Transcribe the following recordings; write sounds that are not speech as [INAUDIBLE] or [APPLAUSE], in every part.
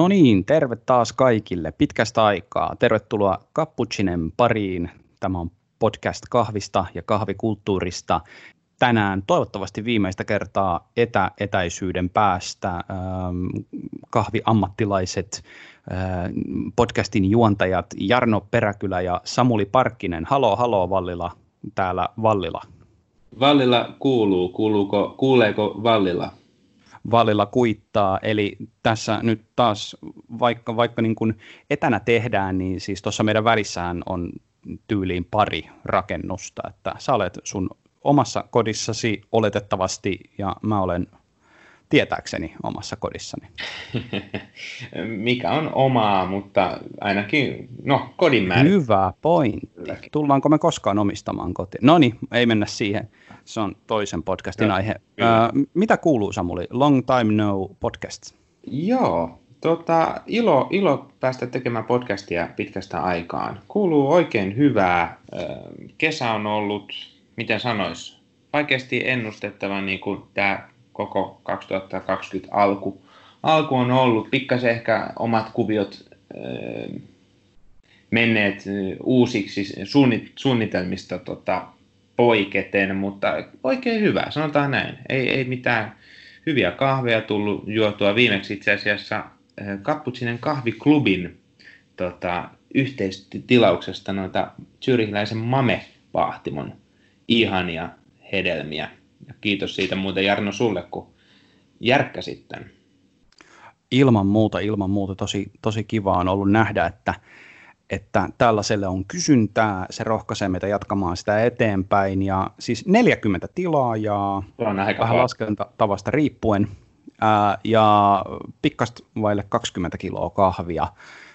No niin, terve taas kaikille pitkästä aikaa. Tervetuloa Cappuccinen pariin. Tämä on podcast kahvista ja kahvikulttuurista. Tänään toivottavasti viimeistä kertaa etä-etäisyyden päästä ähm, kahviammattilaiset, äh, podcastin juontajat Jarno Peräkylä ja Samuli Parkkinen. Halo, halo Vallila, täällä Vallila. Vallila kuuluu. Kuuluuko, kuuleeko Vallila? Vallilla kuittaa. Eli tässä nyt taas, vaikka, vaikka niin kuin etänä tehdään, niin siis tuossa meidän välissähän on tyyliin pari rakennusta, että sä olet sun omassa kodissasi oletettavasti ja mä olen tietääkseni omassa kodissani. [LAUGHS] Mikä on omaa, mutta ainakin, no, kodin määrä. Hyvä pointti. Tullaanko me koskaan omistamaan kotiin? No niin, ei mennä siihen. Se on toisen podcastin no, aihe. Ää, mitä kuuluu Samuli? Long time no podcast. Joo, tota, ilo, ilo päästä tekemään podcastia pitkästä aikaan. Kuuluu oikein hyvää. Kesä on ollut, miten sanois, vaikeasti ennustettava niin kuin tämä koko 2020 alku. Alku on ollut pikkasen ehkä omat kuviot menneet uusiksi suunnitelmista tota, poiketen, mutta oikein hyvä, sanotaan näin. Ei, ei mitään hyviä kahveja tullut juotua viimeksi itse asiassa Kapputsinen kahviklubin tota, yhteistilauksesta noita syrihiläisen Mame-pahtimon ihania hedelmiä. Ja kiitos siitä muuten Jarno sulle, kun järkkäsit tämän. Ilman muuta, ilman muuta. Tosi, tosi kiva on ollut nähdä, että että tällaiselle on kysyntää, se rohkaisee meitä jatkamaan sitä eteenpäin. Ja siis 40 tilaajaa, vähän laskentatavasta riippuen, ää, ja pikkast vaille 20 kiloa kahvia.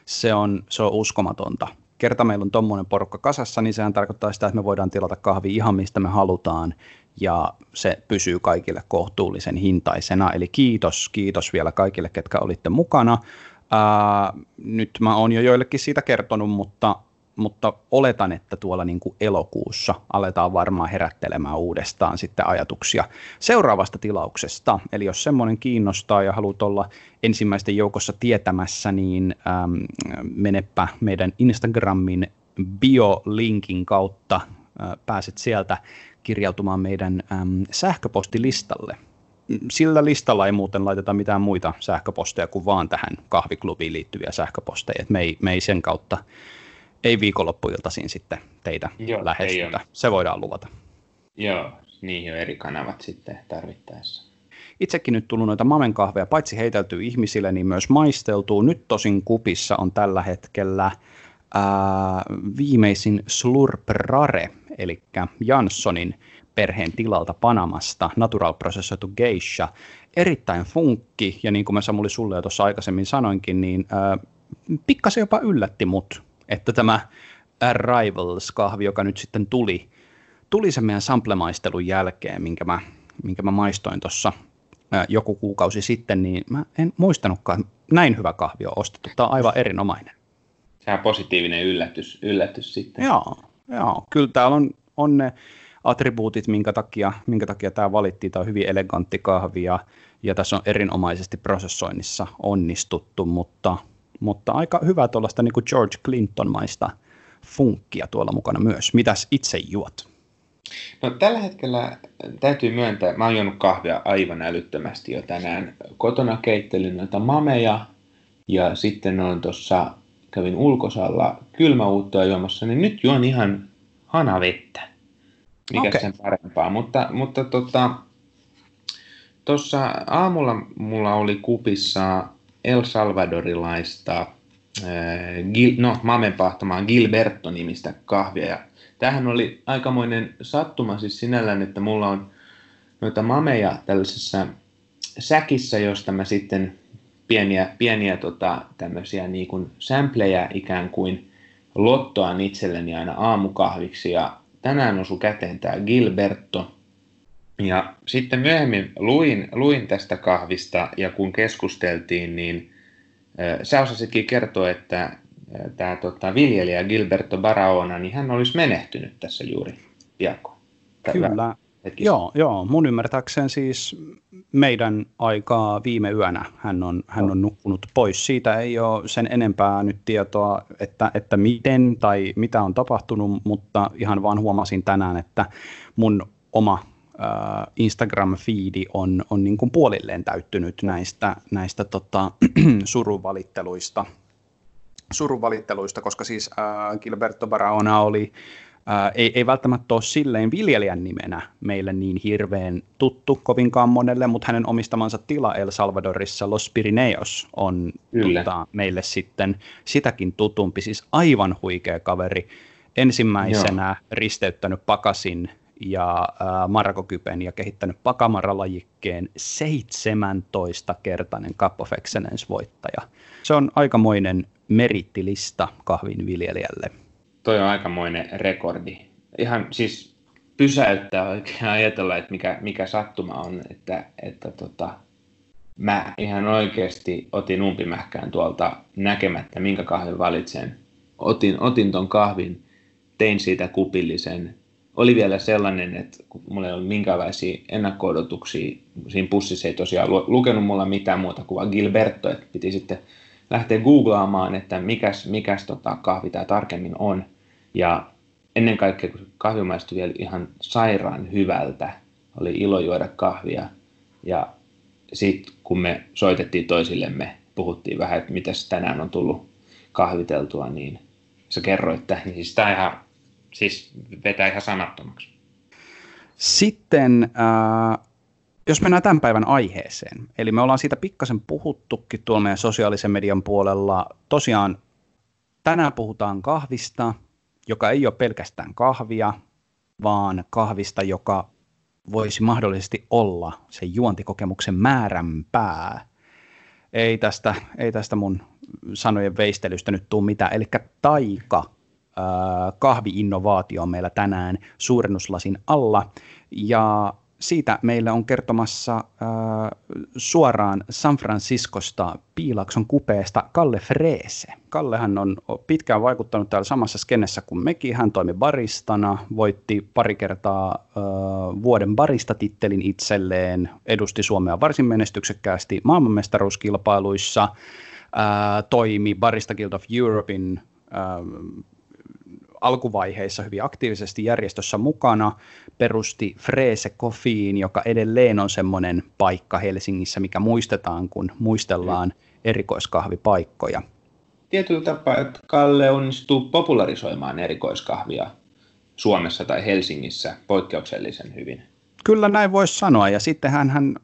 Se on, se on uskomatonta. Kerta meillä on tuommoinen porukka kasassa, niin sehän tarkoittaa sitä, että me voidaan tilata kahvi ihan mistä me halutaan, ja se pysyy kaikille kohtuullisen hintaisena. Eli kiitos, kiitos vielä kaikille, ketkä olitte mukana. Ää, nyt mä oon jo joillekin siitä kertonut, mutta, mutta oletan, että tuolla niin kuin elokuussa aletaan varmaan herättelemään uudestaan sitten ajatuksia seuraavasta tilauksesta. Eli jos semmoinen kiinnostaa ja haluat olla ensimmäisten joukossa tietämässä, niin äm, menepä meidän Instagramin biolinkin kautta, ää, pääset sieltä kirjautumaan meidän äm, sähköpostilistalle sillä listalla ei muuten laiteta mitään muita sähköposteja kuin vaan tähän kahviklubiin liittyviä sähköposteja. Et me, ei, me ei sen kautta, ei viikonloppuiltaisin sitten teitä Joo, lähestytä. Se voidaan luvata. Joo, niihin on eri kanavat sitten tarvittaessa. Itsekin nyt tullut noita mamen kahveja, paitsi heiteltyy ihmisille, niin myös maisteltuu. Nyt tosin kupissa on tällä hetkellä ää, viimeisin Slurp Rare, eli Janssonin perheen tilalta Panamasta, natural processed geisha, erittäin funkki, ja niin kuin mä Samuli sulle jo tuossa aikaisemmin sanoinkin, niin äh, pikkasen jopa yllätti mut, että tämä Arrivals-kahvi, joka nyt sitten tuli, tuli sen meidän samplemaistelun jälkeen, minkä mä, minkä mä maistoin tuossa joku kuukausi sitten, niin mä en muistanutkaan, näin hyvä kahvi on ostettu. Tämä on aivan erinomainen. Sehän positiivinen yllätys, yllätys sitten. Joo, joo, kyllä täällä on, on ne attribuutit, minkä takia, minkä takia tämä valittiin. Tämä on hyvin elegantti kahvi ja, ja tässä on erinomaisesti prosessoinnissa onnistuttu, mutta, mutta aika hyvä tuollaista niin kuin George Clinton-maista funkkia tuolla mukana myös. Mitäs itse juot? No tällä hetkellä täytyy myöntää, mä oon kahvia aivan älyttömästi jo tänään. Kotona keittelin noita mameja ja sitten on tuossa, kävin ulkosalla kylmäuuttoa juomassa, niin nyt juon ihan hanavettä mikä okay. sen parempaa. Mutta, mutta tota, tuossa aamulla mulla oli kupissa El Salvadorilaista, äh, Gil, no Mamen pahtamaan Gilberto-nimistä kahvia. Ja tämähän oli aikamoinen sattuma siis sinällään, että mulla on noita mameja tällaisessa säkissä, josta mä sitten pieniä, pieniä tota, tämmöisiä niin kuin sämplejä ikään kuin lottoan itselleni aina aamukahviksi ja tänään osui käteen tämä Gilberto. Ja sitten myöhemmin luin, luin tästä kahvista ja kun keskusteltiin, niin äh, sä osasitkin kertoa, että tämä tota, viljelijä Gilberto Barahona, niin hän olisi menehtynyt tässä juuri piakko. Kyllä, hetkistä. Joo, joo, mun ymmärtääkseen siis meidän aikaa viime yönä hän on, hän on nukkunut pois. Siitä ei ole sen enempää nyt tietoa, että, että miten tai mitä on tapahtunut, mutta ihan vaan huomasin tänään, että mun oma äh, Instagram-fiidi on, on niin kuin puolilleen täyttynyt näistä, näistä tota, [CLEARS THROAT] suruvalitteluista, suruvalitteluista, koska siis äh, Gilberto Barahona oli ää, ei, ei välttämättä ole silleen viljelijän nimenä meille niin hirveän tuttu kovinkaan monelle, mutta hänen omistamansa tila El Salvadorissa Los Pirineos on tota, meille sitten sitäkin tutumpi, siis aivan huikea kaveri. Ensimmäisenä Joo. risteyttänyt pakasin ja äh, Markokypen ja kehittänyt pakamaralajikkeen 17-kertainen Cup of Excellence-voittaja. Se on aikamoinen merittilista kahvinviljelijälle toi on aikamoinen rekordi. Ihan siis pysäyttää oikein ajatella, että mikä, mikä sattuma on, että, että tota, mä ihan oikeasti otin umpimähkään tuolta näkemättä, minkä kahvin valitsen. Otin, otin ton kahvin, tein siitä kupillisen. Oli vielä sellainen, että kun mulla ei ollut minkäänlaisia ennakko siinä pussissa ei tosiaan lukenut mulla mitään muuta kuin Gilberto, että piti sitten lähteä googlaamaan, että mikäs, mikäs tota kahvi tämä tarkemmin on. Ja ennen kaikkea, kun kahvi maistui vielä ihan sairaan hyvältä, oli ilo juoda kahvia. Ja sitten kun me soitettiin toisillemme, puhuttiin vähän, että mitäs tänään on tullut kahviteltua, niin sä kerroit, että niin siis tämä ihan, siis vetää ihan sanattomaksi. Sitten äh, jos mennään tämän päivän aiheeseen, eli me ollaan siitä pikkasen puhuttukin tuolla meidän sosiaalisen median puolella. Tosiaan tänään puhutaan kahvista, joka ei ole pelkästään kahvia, vaan kahvista, joka voisi mahdollisesti olla se juontikokemuksen määränpää. Ei tästä, ei tästä mun sanojen veistelystä nyt tule mitään. Eli taika kahviinnovaatio on meillä tänään suurennuslasin alla. Ja siitä meille on kertomassa äh, suoraan San Franciscosta Piilakson kupeesta Kalle Freese. Kallehan on pitkään vaikuttanut täällä samassa skennessä kuin mekin. Hän toimi baristana, voitti pari kertaa äh, vuoden barista-tittelin itselleen, edusti Suomea varsin menestyksekkäästi maailmanmestaruuskilpailuissa, äh, toimi Barista Guild of Europein äh, alkuvaiheissa hyvin aktiivisesti järjestössä mukana, perusti Freese Coffeein, joka edelleen on semmoinen paikka Helsingissä, mikä muistetaan, kun muistellaan erikoiskahvipaikkoja. Tietyllä tapaa, että Kalle onnistuu popularisoimaan erikoiskahvia Suomessa tai Helsingissä poikkeuksellisen hyvin. Kyllä näin voisi sanoa, ja sitten hän, hän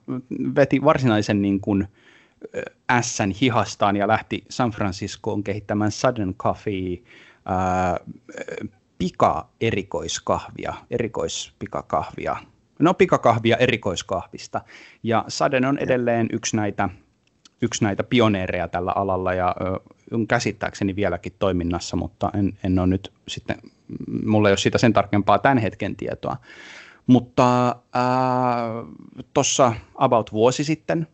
veti varsinaisen niin kuin, ässän hihastaan ja lähti San Franciscoon kehittämään Sudden Coffee pika-erikoiskahvia, erikoispikakahvia, no pikakahvia erikoiskahvista. Ja Saden on edelleen yksi näitä, yksi näitä pioneereja tällä alalla ja on käsittääkseni vieläkin toiminnassa, mutta en, en ole nyt sitten, mulla ei ole siitä sen tarkempaa tämän hetken tietoa. Mutta tuossa about vuosi sitten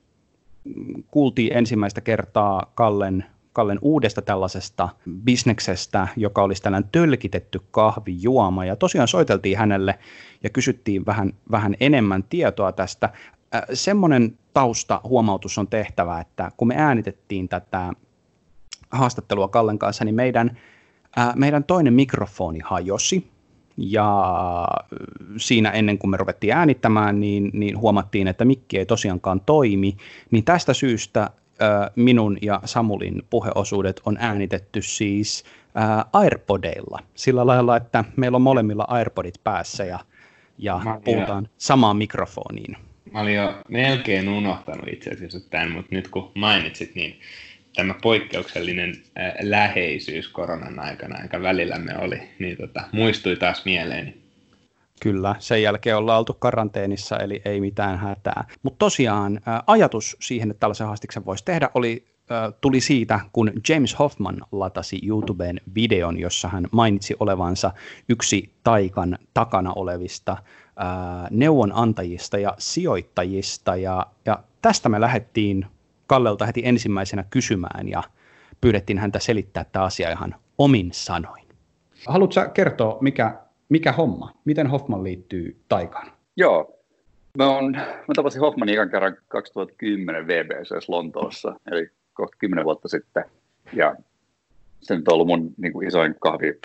kuultiin ensimmäistä kertaa Kallen Kallen uudesta tällaisesta bisneksestä, joka olisi tällainen tölkitetty kahvijuoma. Ja tosiaan soiteltiin hänelle ja kysyttiin vähän, vähän enemmän tietoa tästä. Äh, semmoinen tausta huomautus on tehtävä, että kun me äänitettiin tätä haastattelua Kallen kanssa, niin meidän, äh, meidän toinen mikrofoni hajosi, ja siinä ennen kuin me ruvettiin äänittämään, niin, niin huomattiin, että mikki ei tosiaankaan toimi. Niin tästä syystä minun ja Samulin puheosuudet on äänitetty siis AirPodeilla sillä lailla, että meillä on molemmilla AirPodit päässä ja, ja puhutaan jo, samaan mikrofoniin. Mä olin jo melkein unohtanut itse asiassa tämän, mutta nyt kun mainitsit, niin tämä poikkeuksellinen läheisyys koronan aikana, aika välillämme oli, niin tota, muistui taas mieleeni. Kyllä, sen jälkeen ollaan oltu karanteenissa, eli ei mitään hätää. Mutta tosiaan ajatus siihen, että tällaisen haastiksen voisi tehdä, oli tuli siitä, kun James Hoffman latasi YouTubeen videon, jossa hän mainitsi olevansa yksi taikan takana olevista neuvonantajista ja sijoittajista. Ja, ja tästä me lähdettiin Kallelta heti ensimmäisenä kysymään ja pyydettiin häntä selittää tämä asia ihan omin sanoin. Haluatko kertoa, mikä mikä homma? Miten Hoffman liittyy taikaan? Joo. Mä, on, mä tapasin Hoffmanin ikan kerran 2010 VBC Lontoossa, eli kohta 10 vuotta sitten. Ja se nyt on ollut mun niin kuin isoin kahvi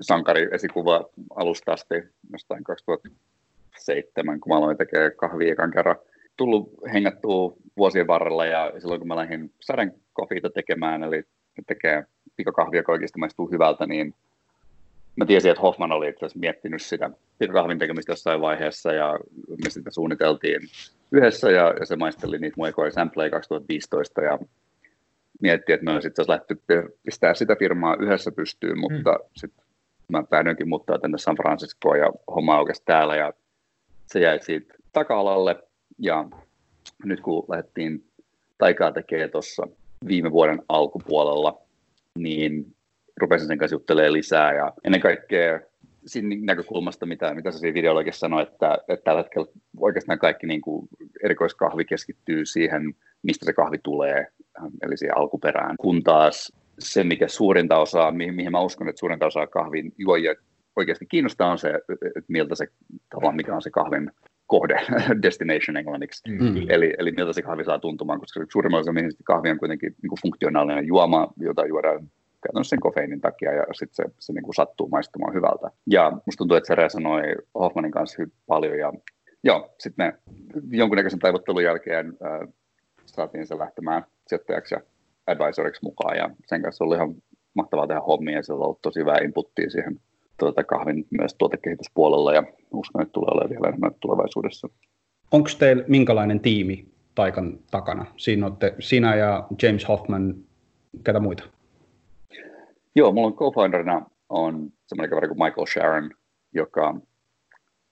sankari esikuva alusta asti, jostain 2007, kun mä aloin tekemään kahvia ekan kerran. Tullut hengattua vuosien varrella ja silloin kun mä lähdin saden tekemään, eli tekee pikakahvia, joka oikeasti maistuu hyvältä, niin mä tiesin, että Hoffman oli itse miettinyt sitä pikakahvin tekemistä jossain vaiheessa ja me sitä suunniteltiin yhdessä ja, ja se maisteli niitä mun ekoja sampleja 2015 ja mietti, että me olisi itse asiassa pistää sitä firmaa yhdessä pystyyn, mutta mm. sitten mä päädyinkin muuttaa tänne San Franciscoon ja homma aukesi täällä ja se jäi siitä taka-alalle ja nyt kun lähdettiin taikaa tekemään tuossa viime vuoden alkupuolella, niin rupesin sen kanssa juttelemaan lisää ja ennen kaikkea siinä näkökulmasta, mitä, mitä se siinä videolla oikein sanoi, että, että tällä hetkellä oikeastaan kaikki niin kuin erikoiskahvi keskittyy siihen, mistä se kahvi tulee, eli siihen alkuperään, kun taas se, mikä suurinta osaa, mihin, mihin mä uskon, että suurinta osaa kahvin juojia oikeasti kiinnostaa, on se, että miltä se, tavallaan mikä on se kahvin kohde, [LAUGHS] destination englanniksi, mm. eli, eli miltä se kahvi saa tuntumaan, koska suurimmalla osalla kahvi on kuitenkin niin kuin funktionaalinen juoma, jota juodaan käytännössä sen kofeiinin takia ja sitten se, se niin kuin sattuu maistumaan hyvältä. Ja musta tuntuu, että se resonoi Hoffmanin kanssa hyvin paljon ja joo, sitten me jonkunnäköisen taivottelun jälkeen äh, saatiin se lähtemään sijoittajaksi ja advisoriksi mukaan ja sen kanssa oli ihan mahtavaa tehdä hommia ja se on ollut tosi hyvää inputtia siihen tuota, kahvin myös tuotekehityspuolella ja uskon, että tulee olemaan vielä enemmän tulevaisuudessa. Onko teillä minkälainen tiimi Taikan takana? Siinä olette sinä ja James Hoffman, ketä muita? Joo, mulla on co-founderina on semmoinen kaveri kuin Michael Sharon, joka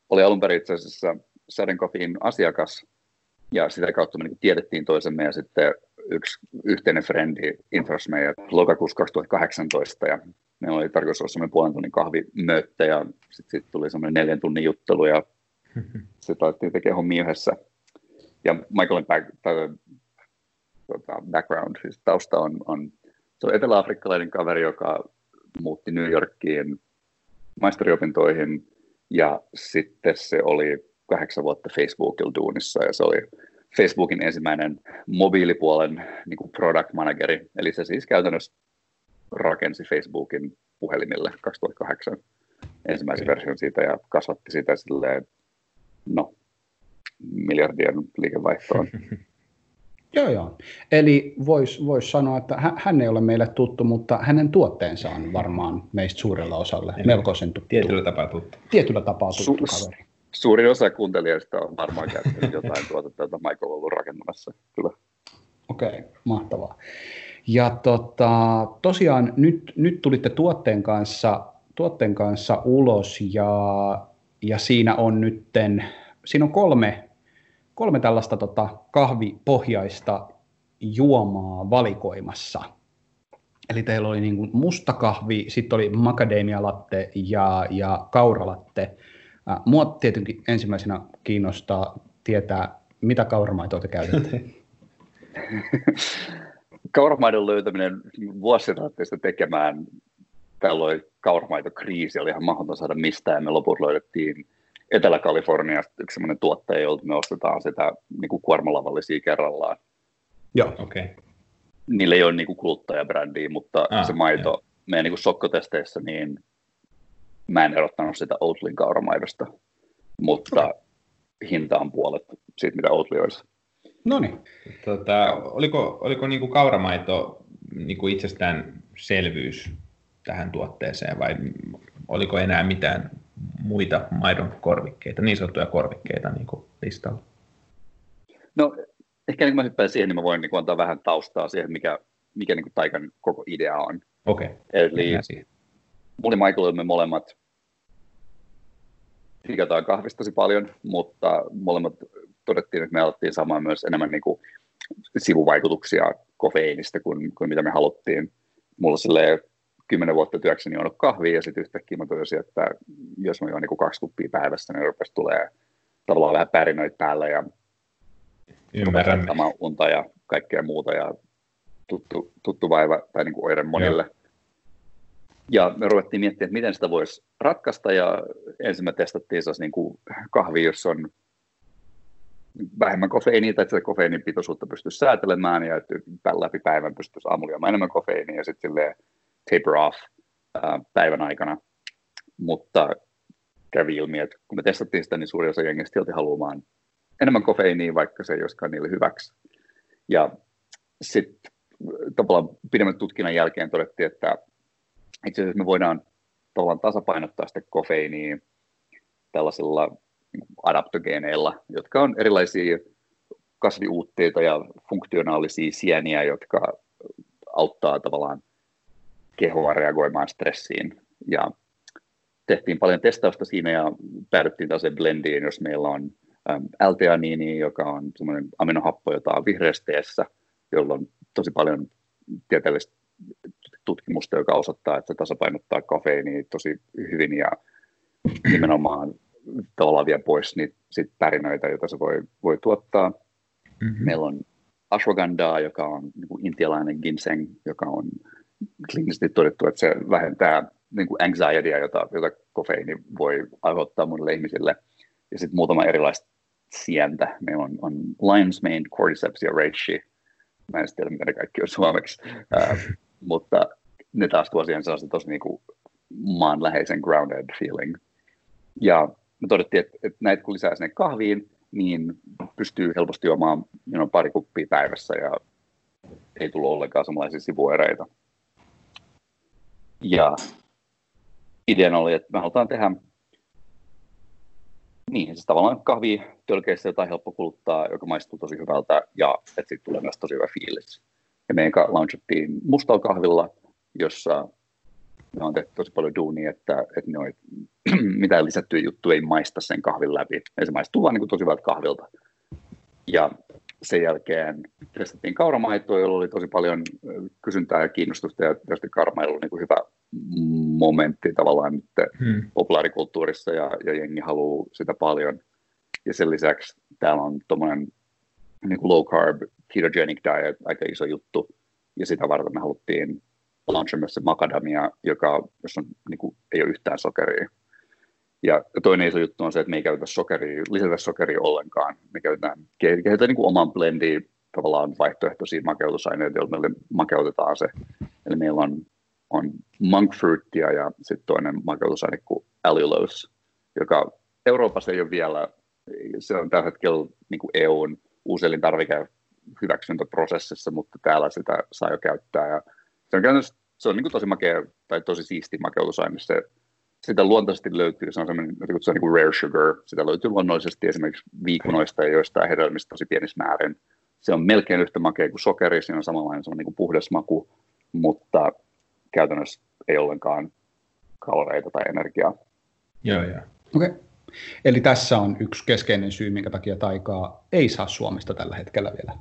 oli alun perin itse asiassa Sadden Coffeein asiakas, ja sitä kautta me niin tiedettiin toisemme, ja sitten yksi yhteinen frendi infras meidät lokakuussa 2018, ja meillä oli tarkoitus olla semmoinen puolen tunnin kahvimöötte, ja sitten sit tuli semmoinen neljän tunnin juttelu, ja [LAUGHS] sitten alettiin tekemään hommia yhdessä. Ja Michaelin back, tai, tota, background, siis tausta on, on se on etelä-afrikkalainen kaveri, joka muutti New Yorkiin maisteriopintoihin ja sitten se oli kahdeksan vuotta Facebookilla duunissa ja se oli Facebookin ensimmäinen mobiilipuolen niin kuin product manageri. Eli se siis käytännössä rakensi Facebookin puhelimille 2008 ensimmäisen okay. version siitä ja kasvatti sitä silleen, no, miljardien liikevaihtoon. [LAUGHS] Joo, joo. Eli voisi vois sanoa, että hän ei ole meille tuttu, mutta hänen tuotteensa on varmaan meistä suurella osalle Eli melkoisen tuttu. Tietyllä tapaa tuttu. Tietyllä tapaa tuttu Su- kaveri. Suurin osa kuuntelijoista on varmaan käyttänyt jotain [LAUGHS] tuotetta, jota Michael on ollut rakentamassa. Kyllä. Okei, okay, mahtavaa. Ja tota, tosiaan nyt, nyt tulitte tuotteen kanssa, tuotteen kanssa ulos ja, ja siinä on nytten, siinä on kolme kolme tällaista tota, kahvipohjaista juomaa valikoimassa. Eli teillä oli niin musta kahvi, sitten oli macadamia latte ja, ja kauralatte. Mua tietenkin ensimmäisenä kiinnostaa tietää, mitä kauramaitoa te käytätte. [LAUGHS] Kauramaidon löytäminen vuosiraatteista tekemään tällöin kauramaitokriisi oli ihan mahdoton saada mistään. Me loput löydettiin Etelä-Kaliforniasta yksi sellainen tuottaja, jolta me ostetaan sitä niin kuin kuormalavallisia kerrallaan. Joo, okei. Okay. Niillä ei ole niin kuin kuluttajabrändiä, mutta ah, se maito jo. meidän niin kuin sokkotesteissä, niin mä en erottanut sitä Outlin kauramaidosta, mutta okay. hinta on puolet siitä, mitä Outli olisi. No niin. Tota, oliko oliko niin kuin kauramaito niin kuin itsestäänselvyys tähän tuotteeseen vai oliko enää mitään muita maidon korvikkeita, niin sanottuja korvikkeita niin kuin listalla? No ehkä niin kun mä hyppään siihen, niin mä voin niin kuin antaa vähän taustaa siihen, mikä, mikä niin kuin Taikan koko idea on. Okei, okay. Eli mulla ja Michael me molemmat tykätään kahvista tosi paljon, mutta molemmat todettiin, että me alettiin saamaan myös enemmän niin kuin sivuvaikutuksia kofeiinista kuin, kuin mitä me haluttiin. Mulla silleen kymmenen vuotta työkseni juonut kahvia ja sitten yhtäkkiä mä toisin, että jos mä juon niin kaksi kuppia päivässä, niin rupesi tulee tavallaan vähän pärinöitä päälle ja Ymmärrän. unta ja kaikkea muuta ja tuttu, tuttu vaiva tai niin kuin oire monille. Joo. Ja me ruvettiin miettimään, että miten sitä voisi ratkaista, ja ensin me testattiin sellaista niin kuin kahvi, jossa on vähemmän kofeiinia, tai että sitä kofeiinin pitoisuutta pystyisi säätelemään, ja että läpi päivän pystyisi aamulla enemmän kofeiinia, ja sitten taper off päivän aikana. Mutta kävi ilmi, että kun me testattiin sitä, niin suuri osa jengistä silti haluamaan enemmän kofeiinia, vaikka se ei olisikaan niille hyväksi. Ja sitten tavallaan pidemmän tutkinnan jälkeen todettiin, että itse asiassa me voidaan tavallaan tasapainottaa sitä kofeiiniä tällaisilla adaptogeeneilla, jotka on erilaisia kasviuutteita ja funktionaalisia sieniä, jotka auttaa tavallaan kehoa reagoimaan stressiin. Ja tehtiin paljon testausta siinä ja päädyttiin taas blendiin, jos meillä on L-teaniini, joka on semmoinen aminohappo, jota on vihreässä teessä, jolla on tosi paljon tieteellistä tutkimusta, joka osoittaa, että se tasapainottaa kafeiiniä tosi hyvin ja nimenomaan tavallaan vie pois niitä sit pärinöitä, joita se voi, voi tuottaa. Mm-hmm. Meillä on ashwagandha, joka on niin intialainen ginseng, joka on kliinisesti todettu, että se vähentää niin kuin anxietya, jota, jota kofeiini voi aiheuttaa monille ihmisille. Ja sitten muutama erilaista sientä. Meillä on, on lion's mane, cordyceps ja reishi. Mä en tiedä, mitä ne kaikki on suomeksi. Uh, [LAUGHS] mutta ne taas tuo siihen sellaista tosi niin kuin maanläheisen grounded feeling. Ja me todettiin, että, että näitä kun lisää sinne kahviin, niin pystyy helposti juomaan you know, pari kuppia päivässä ja ei tullut ollenkaan samanlaisia sivuereitä. Ja ideana oli, että me halutaan tehdä niin, siis tavallaan kahvi tölkeissä jotain helppo kuluttaa, joka maistuu tosi hyvältä ja että siitä tulee myös tosi hyvä fiilis. Ja meidän launchattiin mustalla kahvilla, jossa me on tehty tosi paljon duunia, että, että ne on, [CLEARS THROAT] mitään lisättyjä juttuja ei maista sen kahvin läpi. Ja se maistuu vaan niin kuin tosi hyvältä kahvilta. Ja sen jälkeen testattiin kauramaitoa, jolla oli tosi paljon kysyntää ja kiinnostusta, ja tietysti karmailu oli niin kuin hyvä momentti tavallaan nyt hmm. populaarikulttuurissa, ja, ja jengi haluaa sitä paljon. Ja sen lisäksi täällä on tuommoinen niin low carb ketogenic diet, aika iso juttu, ja sitä varten me haluttiin launcha myös se macadamia, joka, jossa on, niin kuin, ei ole yhtään sokeria. Ja toinen iso juttu on se, että me ei käytetä sokeria, lisätä sokeria ollenkaan. Me käytetään, kehitetään niin kuin oman blendin tavallaan vaihtoehtoisia makeutusaineita, joilla meille makeutetaan se. Eli meillä on, on monk fruitia ja sitten toinen makeutusaine kuin allulose, joka Euroopassa ei ole vielä, se on tällä hetkellä niin kuin EUn uuselintarvike hyväksyntäprosessissa, mutta täällä sitä saa jo käyttää. Ja se on se on niin kuin tosi makea tai tosi siisti makeutusaine. Se sitä luontaisesti löytyy, se on semmoinen, se on niin kuin rare sugar, sitä löytyy luonnollisesti esimerkiksi viikunoista ja joistain hedelmistä tosi pienissä määrin. Se on melkein yhtä makea kuin sokeri, siinä on samanlainen se on niin kuin puhdas maku, mutta käytännössä ei ollenkaan kaloreita tai energiaa. Joo, joo. Okei. Okay. Eli tässä on yksi keskeinen syy, minkä takia taikaa ei saa Suomesta tällä hetkellä vielä.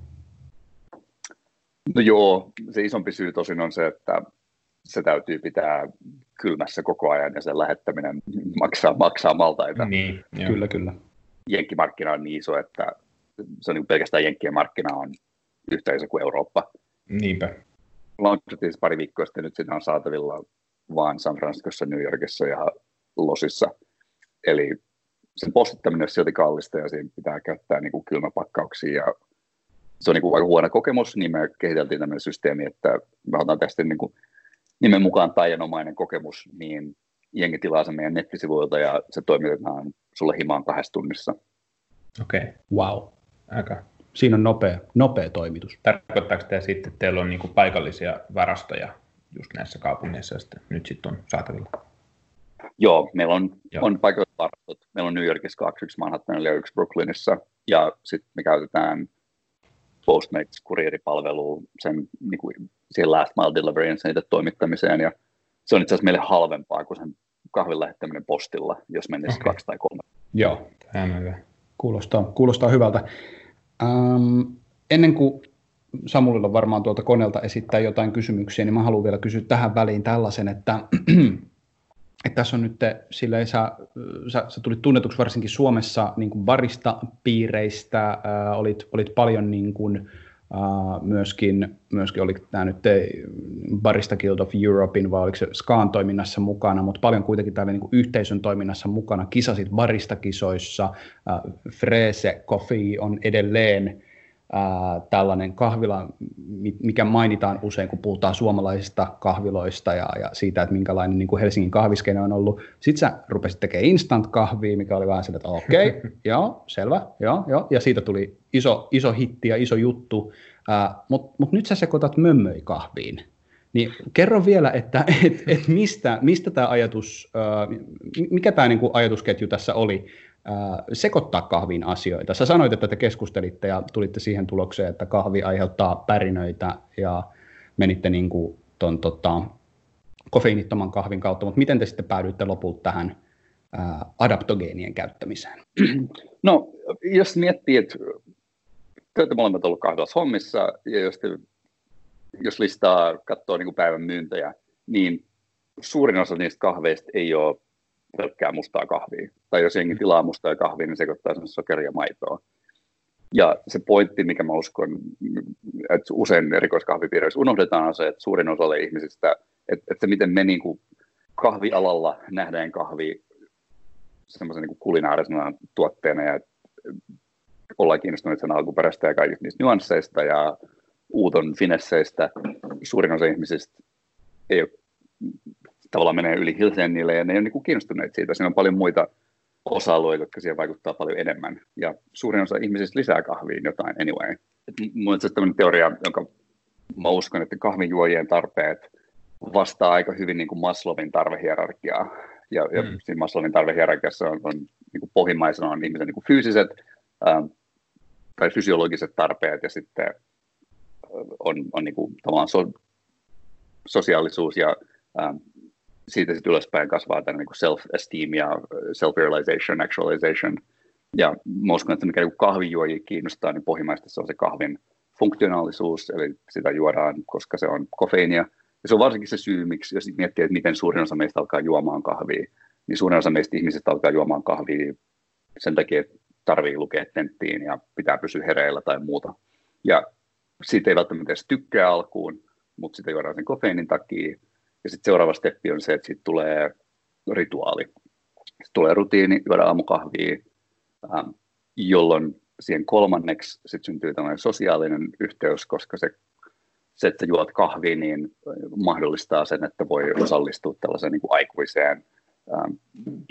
No joo, se isompi syy tosin on se, että se täytyy pitää kylmässä koko ajan ja sen lähettäminen maksaa, maksaa maltaita. Niin, joo. Kyllä, kyllä. Jenkkimarkkina on niin iso, että se on niin pelkästään Jenkkien markkina on yhtä iso kuin Eurooppa. Niinpä. Launchattiin siis pari viikkoa sitten, nyt siinä on saatavilla vain San Franciscossa, New Yorkissa ja Losissa. Eli sen postittaminen on silti kallista ja siinä pitää käyttää niin kuin kylmäpakkauksia ja se on niin kuin aika huono kokemus, niin me kehiteltiin tämmöinen systeemi, että me otetaan tästä niin kuin nimen mukaan taianomainen kokemus, niin jengi tilaa sen meidän nettisivuilta ja se toimitetaan sulle himaan kahdessa tunnissa. Okei. Okay. Wow. Aika. Siinä on nopea, nopea toimitus. Tarkoittaako tämä sitten, että teillä on niin paikallisia varastoja just näissä kaupungeissa ja sitten nyt sitten on saatavilla? Joo, meillä on, Joo. on paikalliset varastot. Meillä on New Yorkissa kaksi, yksi Manhattanilla ja yksi Brooklynissa. Ja sitten me käytetään Postmates-kurieripalvelua sen niin kuin, siihen last mile deliveryin sen itse toimittamiseen. Ja se on itse asiassa meille halvempaa kuin sen kahvin lähettäminen postilla, jos menisi okay. kaksi tai kolme. Joo, kuulostaa, kuulostaa hyvältä. Ähm, ennen kuin Samulilla varmaan tuolta koneelta esittää jotain kysymyksiä, niin mä haluan vielä kysyä tähän väliin tällaisen, että [CLEARS THROAT] että tässä on nyt, sillä sä, sä, sä tulit tunnetuksi varsinkin Suomessa niin kuin barista piireistä, äh, olit, olit paljon niin kuin Uh, myöskin, myöskin oli tämä nyt Barista Guild of Europein, vai oliko se Skaan toiminnassa mukana, mutta paljon kuitenkin täällä niin yhteisön toiminnassa mukana, kisasit Barista-kisoissa, uh, Frese Coffee on edelleen ää, tällainen kahvila, mikä mainitaan usein, kun puhutaan suomalaisista kahviloista ja, ja siitä, että minkälainen niin kuin Helsingin kahviskeino on ollut. Sitten sä rupesit tekemään instant-kahvia, mikä oli vähän sillä, että okei, okay, [LAUGHS] joo, selvä, joo, joo, ja siitä tuli iso, iso hitti ja iso juttu, mutta mut nyt sä sekoitat mömmöi-kahviin. Niin kerro vielä, että et, et mistä, mistä tämä ajatus, mikä tämä niinku ajatusketju tässä oli, sekoittaa kahviin asioita. Sä sanoit, että te keskustelitte ja tulitte siihen tulokseen, että kahvi aiheuttaa pärinöitä ja menitte niin kuin ton, tota, kofeiinittoman kahvin kautta, mutta miten te sitten päädyitte lopulta tähän ää, adaptogeenien käyttämiseen? No, jos miettii, että te molemmat olleet kahdessa hommissa, ja jos, te, jos listaa katsoo niin kuin päivän myyntejä, niin suurin osa niistä kahveista ei ole pelkkää mustaa kahvia. Tai jos jengi tilaa mustaa kahvia, niin sekoittaa sen sokeria maitoa. Ja se pointti, mikä mä uskon, että usein erikoiskahvipiireissä unohdetaan, on se, että suurin osalle ihmisistä, että, että se miten me niin kuin kahvialalla nähdään kahvi semmoisen niin kulinaarisena tuotteena ja ollaan kiinnostuneet sen alkuperäistä ja kaikista niistä nyansseista ja uuton finesseistä. Suurin osa ihmisistä ei ole tavallaan menee yli Hilsengille ja ne ei ole niin kiinnostuneet siitä. Siinä on paljon muita osa-alueita, jotka siihen vaikuttaa paljon enemmän. Ja suurin osa ihmisistä lisää kahviin jotain anyway. Minulla on tämmöinen teoria, jonka mä uskon, että kahvinjuojien tarpeet vastaa aika hyvin niin kuin Maslowin tarvehierarkiaa. Ja, ja mm. siinä Maslowin tarvehierarkiassa on, on niin kuin pohjimmaisena on ihmisen niin kuin fyysiset ähm, tai fysiologiset tarpeet ja sitten on, on niin kuin, tavallaan so, sosiaalisuus ja ähm, siitä sitten ylöspäin kasvaa tämä niin self-esteem ja self-realization, actualization. Ja mä uskon, että mikä niin kahvijuojia kiinnostaa, niin pohjimmaisesti se on se kahvin funktionaalisuus, eli sitä juodaan, koska se on kofeiinia. Ja se on varsinkin se syy, miksi, jos miettii, että miten suurin osa meistä alkaa juomaan kahvia, niin suurin osa meistä ihmisistä alkaa juomaan kahvia sen takia, että tarvii lukea tenttiin ja pitää pysyä hereillä tai muuta. Ja siitä ei välttämättä edes tykkää alkuun, mutta sitä juodaan sen kofeiinin takia, sitten seuraava steppi on se, että sitten tulee rituaali. Sitten tulee rutiini, juoda aamukahvia, ähm, jolloin siihen kolmanneksi sit syntyy tällainen sosiaalinen yhteys, koska se, se, että juot kahvia, niin mahdollistaa sen, että voi osallistua tällaiseen niin kuin aikuiseen ähm,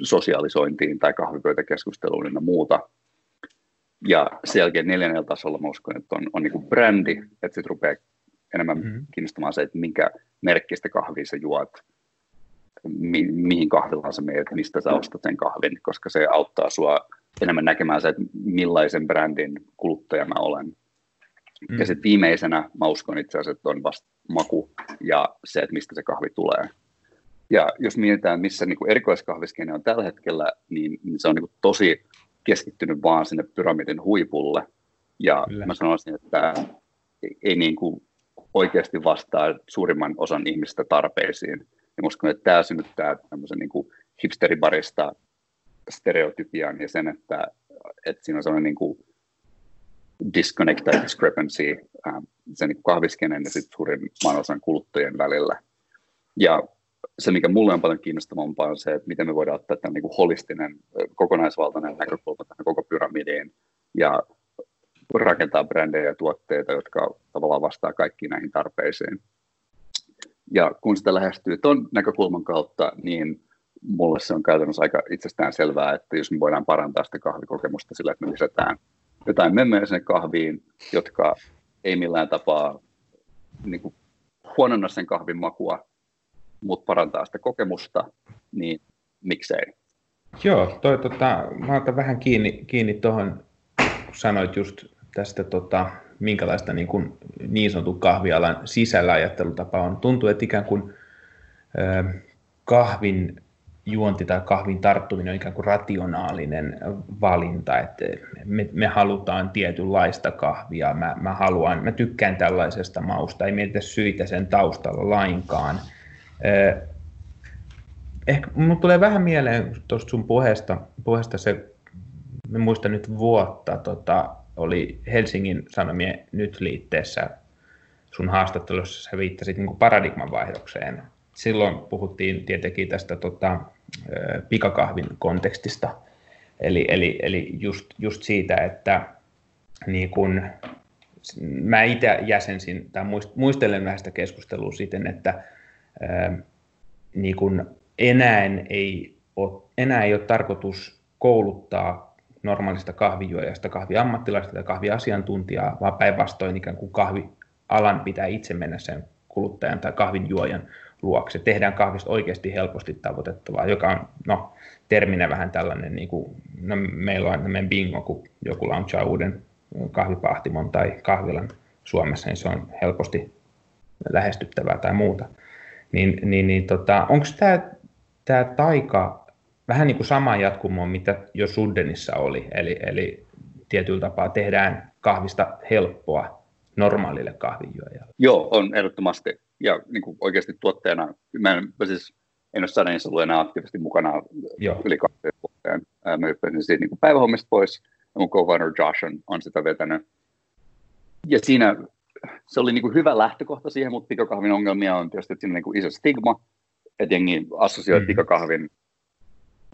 sosiaalisointiin tai kahvipöytäkeskusteluun ja muuta. Ja sen jälkeen neljännellä tasolla mä uskon, että on, on niin kuin brändi, että sitten rupeaa enemmän mm-hmm. kiinnostamaan se, että minkä merkkistä kahvia sä juot, mi- mihin kahvilaan sä meet, mistä sä ostat sen kahvin, koska se auttaa sua enemmän näkemään se, että millaisen brändin kuluttaja mä olen. Mm. Ja sitten viimeisenä mä uskon itse asiassa, että on vasta maku ja se, että mistä se kahvi tulee. Ja jos mietitään, missä niin erikoiskahviskene on tällä hetkellä, niin, niin se on niin tosi keskittynyt vaan sinne pyramidin huipulle. Ja Kyllä. mä sanoisin, että ei, ei niin kuin oikeasti vastaa suurimman osan ihmistä tarpeisiin. Ja uskon, että tämä synnyttää tämmöisen niin kuin hipsteribarista stereotypian ja sen, että, että siinä on sellainen niin kuin disconnect tai discrepancy äh, sen niin kahviskenen ja sitten suurimman osan kuluttajien välillä. Ja se, mikä mulle on paljon kiinnostavampaa, on se, että miten me voidaan ottaa tämän niin holistinen, kokonaisvaltainen näkökulma tähän koko pyramidiin ja rakentaa brändejä ja tuotteita, jotka tavallaan vastaa kaikkiin näihin tarpeisiin. Ja kun sitä lähestyy tuon näkökulman kautta, niin mulle se on käytännössä aika itsestään selvää, että jos me voidaan parantaa sitä kahvikokemusta sillä, että me lisätään jotain memmejä sinne kahviin, jotka ei millään tapaa niin kuin huononna sen kahvin makua, mutta parantaa sitä kokemusta, niin miksei. Joo, toi, tota, mä otan vähän kiinni, kiinni tuohon, kun sanoit just tästä, tota, minkälaista niin, kuin, niin sanotun kahvialan sisällä ajattelutapa on. Tuntuu, että ikään kuin ö, kahvin juonti tai kahvin tarttuminen on ikään kuin rationaalinen valinta, että me, me halutaan tietynlaista kahvia, mä, mä haluan, mä tykkään tällaisesta mausta, ei mietitä syitä sen taustalla lainkaan. Ehkä mun tulee vähän mieleen tuosta sun puheesta, puheesta se, me muistan nyt vuotta, tota, oli Helsingin Sanomien nyt liitteessä sun haastattelussa sä viittasit niin paradigman vaihdokseen. Silloin puhuttiin tietenkin tästä tota, pikakahvin kontekstista, eli, eli, eli just, just siitä, että niin kun, mä itse jäsensin tai muistelen vähän sitä keskustelua siten, että niin kun enää ei, ole, enää ei ole tarkoitus kouluttaa normaalista kahvijuojasta kahviammattilaista tai kahviasiantuntijaa, vaan päinvastoin ikään kuin kahvialan pitää itse mennä sen kuluttajan tai kahvinjuojan luokse. Tehdään kahvista oikeasti helposti tavoitettavaa, joka on no, terminä vähän tällainen, niin kuin, no, meillä on tämmöinen bingo, kun joku launchaa uuden kahvipahtimon tai kahvilan Suomessa, niin se on helposti lähestyttävää tai muuta. Niin, niin, niin tota, onko tämä taika vähän niin kuin sama jatkumo, mitä jo Suddenissa oli, eli, eli tietyllä tapaa tehdään kahvista helppoa normaalille kahvinjuojalle. Joo, on ehdottomasti. Ja niin kuin oikeasti tuotteena, mä en, mä siis en ole Suddenissa ollut enää aktiivisesti mukana Joo. yli kahteen vuoteen. Mä hyppäsin siitä niin kuin päivähommista pois, ja mun co Josh on, on sitä vetänyt. Ja siinä se oli niin kuin hyvä lähtökohta siihen, mutta pikakahvin ongelmia on tietysti, että siinä on niin kuin iso stigma, että jengi assosioi mm. pikakahvin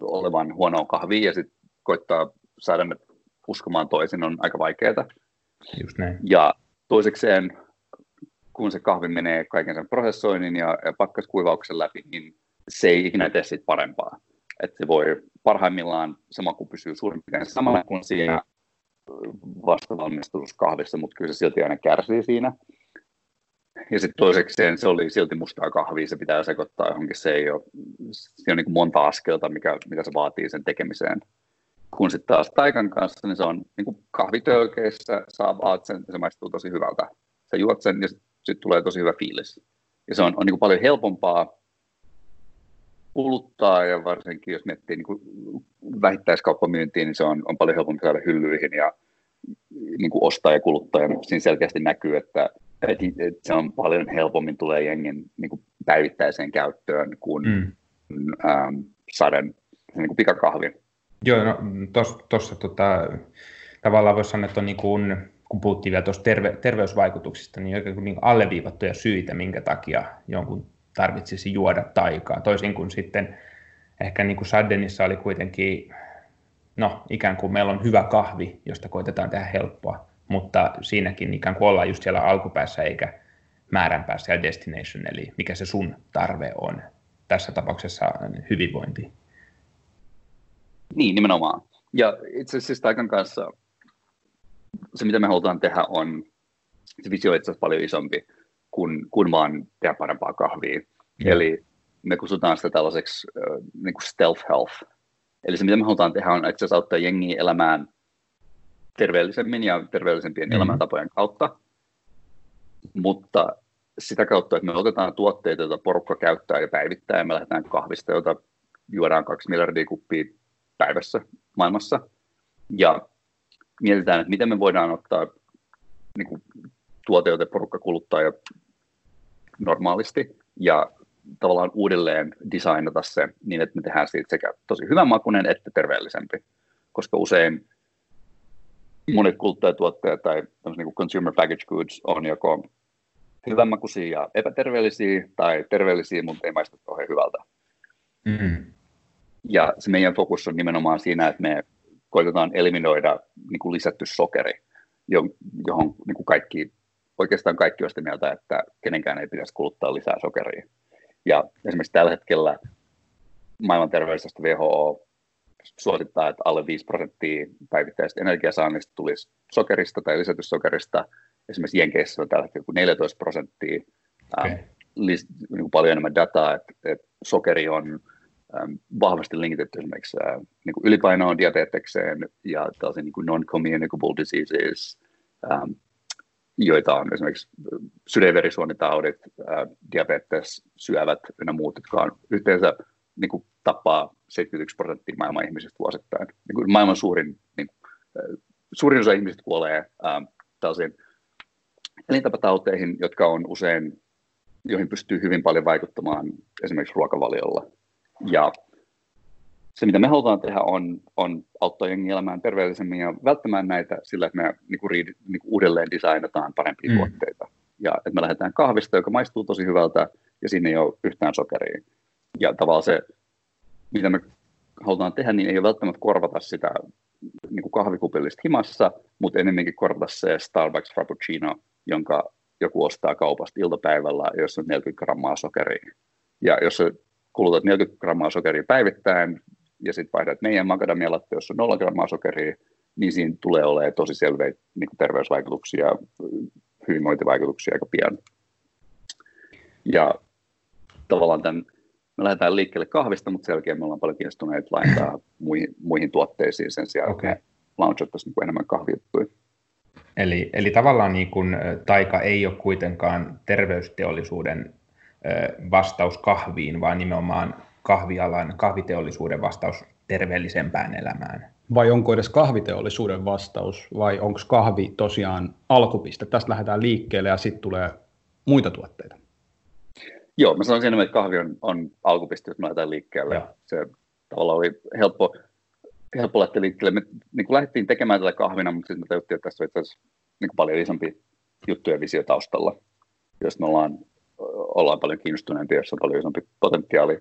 olevan huonoa kahvia ja sitten koittaa saada ne uskomaan toisin on aika vaikeaa. Just näin. Ja toisekseen, kun se kahvi menee kaiken sen prosessoinnin ja, ja pakkaskuivauksen läpi, niin se ei ikinä tee siitä parempaa. Että se voi parhaimmillaan se maku pysyy suurin piirtein samalla kuin siinä vastavalmistuskahvissa, mutta kyllä se silti aina kärsii siinä. Ja sitten toisekseen se oli silti mustaa kahvia, se pitää sekoittaa johonkin, se ei ole, se on niin monta askelta, mikä, mitä se vaatii sen tekemiseen. Kun sitten taas taikan kanssa, niin se on niin kahvitölkeissä, saa vaat sen, se maistuu tosi hyvältä. Sä juot sen ja sitten sit tulee tosi hyvä fiilis. Ja se on, on niin paljon helpompaa kuluttaa ja varsinkin jos miettii niin kuin vähittäiskauppamyyntiin, niin se on, on paljon helpompi saada hyllyihin ja niin kuin ostaa ja kuluttaa. Ja siinä selkeästi näkyy, että, että, että se on paljon helpommin tulee jengin niin kuin päivittäiseen käyttöön kuin mm. ähm, saden niin kuin pikakahvi. Joo, no tuossa tota, tavallaan voisi sanoa, että on niin kuin, kun puhuttiin vielä tuosta terve, terveysvaikutuksista, niin oikein niin alleviivattuja syitä, minkä takia jonkun tarvitsisi juoda taikaa, toisin kuin sitten ehkä niin kuin Saddenissa oli kuitenkin, no ikään kuin meillä on hyvä kahvi, josta koitetaan tehdä helppoa, mutta siinäkin ikään kuin ollaan just siellä alkupäässä eikä määränpäässä ja destination, eli mikä se sun tarve on. Tässä tapauksessa hyvinvointi. Niin, nimenomaan. Ja itse asiassa Taikan kanssa se, mitä me halutaan tehdä, on, se visio itse asiassa paljon isompi kuin, kuin vaan tehdä parempaa kahvia. Mm. Eli me kutsutaan sitä tällaiseksi äh, niin kuin stealth health. Eli se, mitä me halutaan tehdä, on itse asiassa auttaa jengiä elämään terveellisemmin ja terveellisempien mm. elämäntapojen kautta. Mutta sitä kautta, että me otetaan tuotteita, joita porukka käyttää ja päivittää, ja me lähdetään kahvista, jota juodaan kaksi miljardia kuppia päivässä maailmassa. Ja mietitään, että miten me voidaan ottaa niin kuin, tuote, jota porukka kuluttaa jo normaalisti, ja tavallaan uudelleen designata se niin, että me tehdään siitä sekä tosi hyvän makuinen että terveellisempi, koska usein monet kuluttajatuotteet tai niin kuin consumer package goods on joko hyvänmakuisia ja epäterveellisiä tai terveellisiä, mutta ei maistu kauhean hyvältä. Mm-hmm. Ja se meidän fokus on nimenomaan siinä, että me koitetaan eliminoida niin kuin lisätty sokeri, johon niin kuin kaikki, oikeastaan kaikki on sitä mieltä, että kenenkään ei pitäisi kuluttaa lisää sokeria. Ja esimerkiksi tällä hetkellä maailman terveydestä WHO suosittaa, että alle 5 prosenttia päivittäisestä energiasaannista tulisi sokerista tai lisätyssokerista. Esimerkiksi Jenkeissä on tällä hetkellä 14 prosenttia. Okay. Ähm, lis, niin kuin paljon enemmän dataa, että, että sokeri on ähm, vahvasti linkitetty esimerkiksi äh, niin kuin ylipainoon, diabetekseen ja tällaisiin niin non-communicable diseases, ähm, joita on esimerkiksi sydänverisuonitaudit, diabetes, syövät ynnä muut, jotka on yhteensä niin kuin, tappaa 71 prosenttia maailman ihmisistä vuosittain. Niin kuin maailman suurin, niin kuin, suurin osa ihmisistä kuolee ää, tällaisiin elintapatauteihin, jotka on usein, joihin pystyy hyvin paljon vaikuttamaan esimerkiksi ruokavaliolla. Ja se, mitä me halutaan tehdä, on, on auttaa jengi elämään terveellisemmin ja välttämään näitä sillä, että me niin kuin, niin kuin uudelleen designataan parempia mm. tuotteita. Ja että me lähdetään kahvista, joka maistuu tosi hyvältä ja siinä ei ole yhtään sokeria. Ja tavallaan se, mitä me halutaan tehdä, niin ei ole välttämättä korvata sitä niin kuin kahvikupillista himassa, mutta enemmänkin korvata se Starbucks Frappuccino, jonka joku ostaa kaupasta iltapäivällä, jossa on 40 grammaa sokeria. Ja jos sä kulutat 40 grammaa sokeria päivittäin, ja sitten vaihdat meidän macadamia latte, jossa on 0 grammaa sokeria, niin siinä tulee olemaan tosi selveitä niin terveysvaikutuksia, hyvinvointivaikutuksia aika pian. Ja tavallaan tämän, me lähdetään liikkeelle kahvista, mutta selkeä me ollaan paljon kiinnostuneet laittaa [CLEARS THROAT] muihin, muihin tuotteisiin sen sijaan, okay. että launchattaisiin niin enemmän kahvijuttuja. Eli, eli tavallaan niin kuin taika ei ole kuitenkaan terveysteollisuuden vastaus kahviin, vaan nimenomaan kahvialan, kahviteollisuuden vastaus terveellisempään elämään. Vai onko edes kahviteollisuuden vastaus, vai onko kahvi tosiaan alkupiste? Tästä lähdetään liikkeelle ja sitten tulee muita tuotteita. Joo, mä sanoisin enemmän, että kahvi on, on alkupiste, jos me lähdetään liikkeelle. Ja. Se tavallaan oli helppo, helppo lähteä liikkeelle. Me niin kuin lähdettiin tekemään tätä kahvina, mutta sitten me tajuttiin, että tässä on itse asiassa niin kuin paljon isompi juttuja visio taustalla, jos me ollaan ollaan paljon kiinnostuneempia, jossa on paljon isompi potentiaali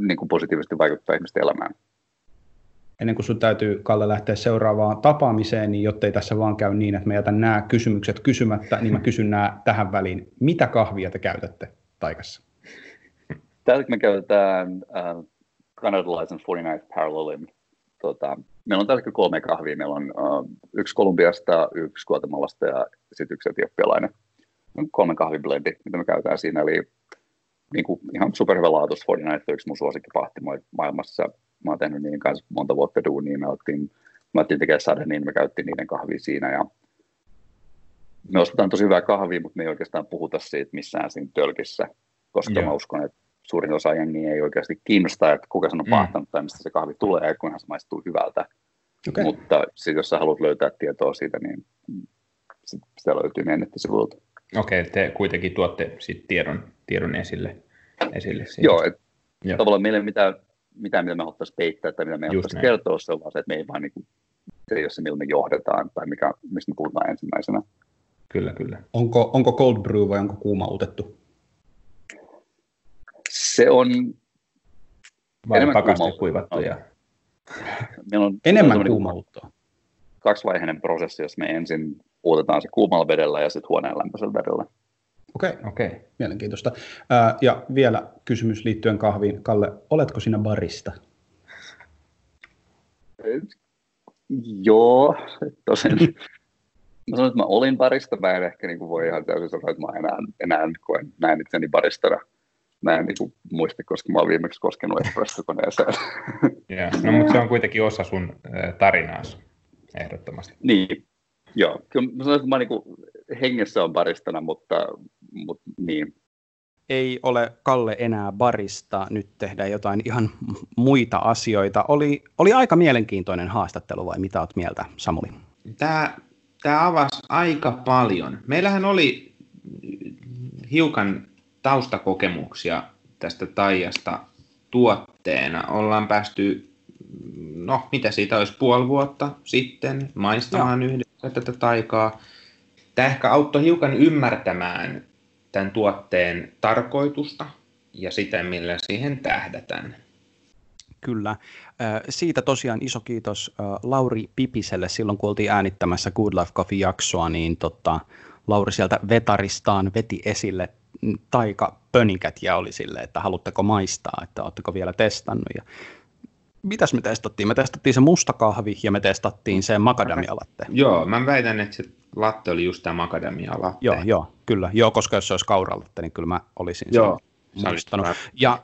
niin kuin positiivisesti vaikuttaa ihmisten elämään. Ennen kuin sun täytyy, Kalle, lähteä seuraavaan tapaamiseen, niin jottei tässä vaan käy niin, että me jätän nämä kysymykset kysymättä, niin mä kysyn nämä tähän väliin. Mitä kahvia te käytätte Taikassa? Täällä me käytetään äh, kanadalaisen 49 Parallelin. Tota, meillä on tällä kolme kahvia. Meillä on äh, yksi Kolumbiasta, yksi Guatemalasta ja sitten yksi etiopialainen kolmen kahviblendi, mitä me käytetään siinä, eli niin kuin ihan superhyvä laatus 49 yksi mun suosikkipahti maailmassa. Mä oon tehnyt niiden kanssa monta vuotta duunia, me otettiin, me otettiin tekemään sade, niin me käytettiin niiden kahvia siinä ja me ostetaan tosi hyvää kahvia, mutta me ei oikeastaan puhuta siitä missään siinä tölkissä, koska Joo. mä uskon, että suurin osa jengiä ei oikeasti kiinnosta, että kuka sen on mm. pahtanut tai mistä se kahvi tulee ja kunhan se maistuu hyvältä. Okay. Mutta sit, jos sä haluat löytää tietoa siitä, niin sitä löytyy meidän nettisivuilta. Okei, okay, te kuitenkin tuotte sit tiedon, tiedon esille. esille siitä. Joo, et Joo, tavallaan meille mitään, mitään, mitä me haluttaisiin peittää tai mitä me haluttaisiin kertoa, se on vaan se, että me ei vaan niin kuin, se ei ole se, millä me johdetaan tai mikä, mistä me puhutaan ensimmäisenä. Kyllä, kyllä. Onko, onko cold brew vai onko kuumautettu? Se on vai enemmän pakaste kuivattu. Ja... Meillä on enemmän kuumauttoa. Kaksivaiheinen prosessi, jos me ensin uutetaan se kuumalla vedellä ja sitten huoneen lämpöisellä vedellä. Okei, okay, okei. Okay. Mielenkiintoista. Ja vielä kysymys liittyen kahviin. Kalle, oletko sinä barista? Joo, tosin mä sanoin, että mä olin barista, mä en ehkä niin kuin voi ihan täysin sanoa, että mä enää, enää koen, näen itseni baristana. Mä en niin muista, koska mä oon viimeksi koskenut espressokoneeseen. [LAUGHS] Yeah, no mutta se on kuitenkin osa sun tarinaasi, ehdottomasti. Niin, Joo, kyllä mä sanoin, että mä niin hengessä on baristana, mutta, mutta niin. Ei ole Kalle enää barista, nyt tehdään jotain ihan muita asioita. Oli, oli aika mielenkiintoinen haastattelu vai mitä oot mieltä, Samuli? Tämä, tämä avasi aika paljon. Meillähän oli hiukan taustakokemuksia tästä Taijasta tuotteena. Ollaan päästy, no mitä siitä olisi, puoli vuotta sitten maistamaan Joo. yhdessä tätä taikaa. Tämä ehkä auttoi hiukan ymmärtämään tämän tuotteen tarkoitusta ja sitä, millä siihen tähdätään. Kyllä. Siitä tosiaan iso kiitos Lauri Pipiselle silloin, kun oltiin äänittämässä Good Life Coffee-jaksoa, niin tota, Lauri sieltä vetaristaan veti esille taika pönikät ja oli silleen, että haluatteko maistaa, että oletteko vielä testannut. Ja mitäs me testattiin? Me testattiin se musta kahvi ja me testattiin se macadamia latte. Joo, mä väitän, että se latte oli just tämä macadamia latte. Joo, joo, kyllä. Joo, koska jos se olisi kauralatte, niin kyllä mä olisin joo, sen muistanut. Ja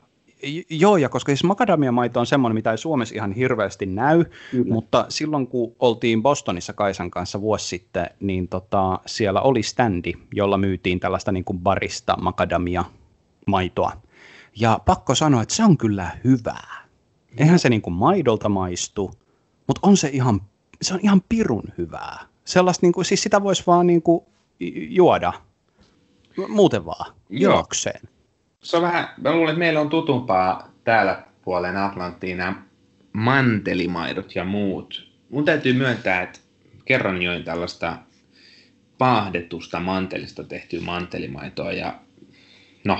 Joo, ja koska siis macadamia-maito on semmoinen, mitä ei Suomessa ihan hirveästi näy, Kyllä. mutta silloin kun oltiin Bostonissa Kaisan kanssa vuosi sitten, niin tota, siellä oli standi, jolla myytiin tällaista niin kuin barista macadamia-maitoa. Ja pakko sanoa, että se on kyllä hyvää. Eihän se niin kuin maidolta maistu, mutta on se ihan, se on ihan pirun hyvää. Sellaista niin kuin, siis sitä voisi vaan niin kuin juoda muuten vaan, juokseen. Se on vähän, mä luulen, että meillä on tutumpaa täällä puolen Atlanttiin nämä mantelimaidot ja muut. Mun täytyy myöntää, että kerran join tällaista paahdetusta mantelista tehtyä mantelimaitoa ja no,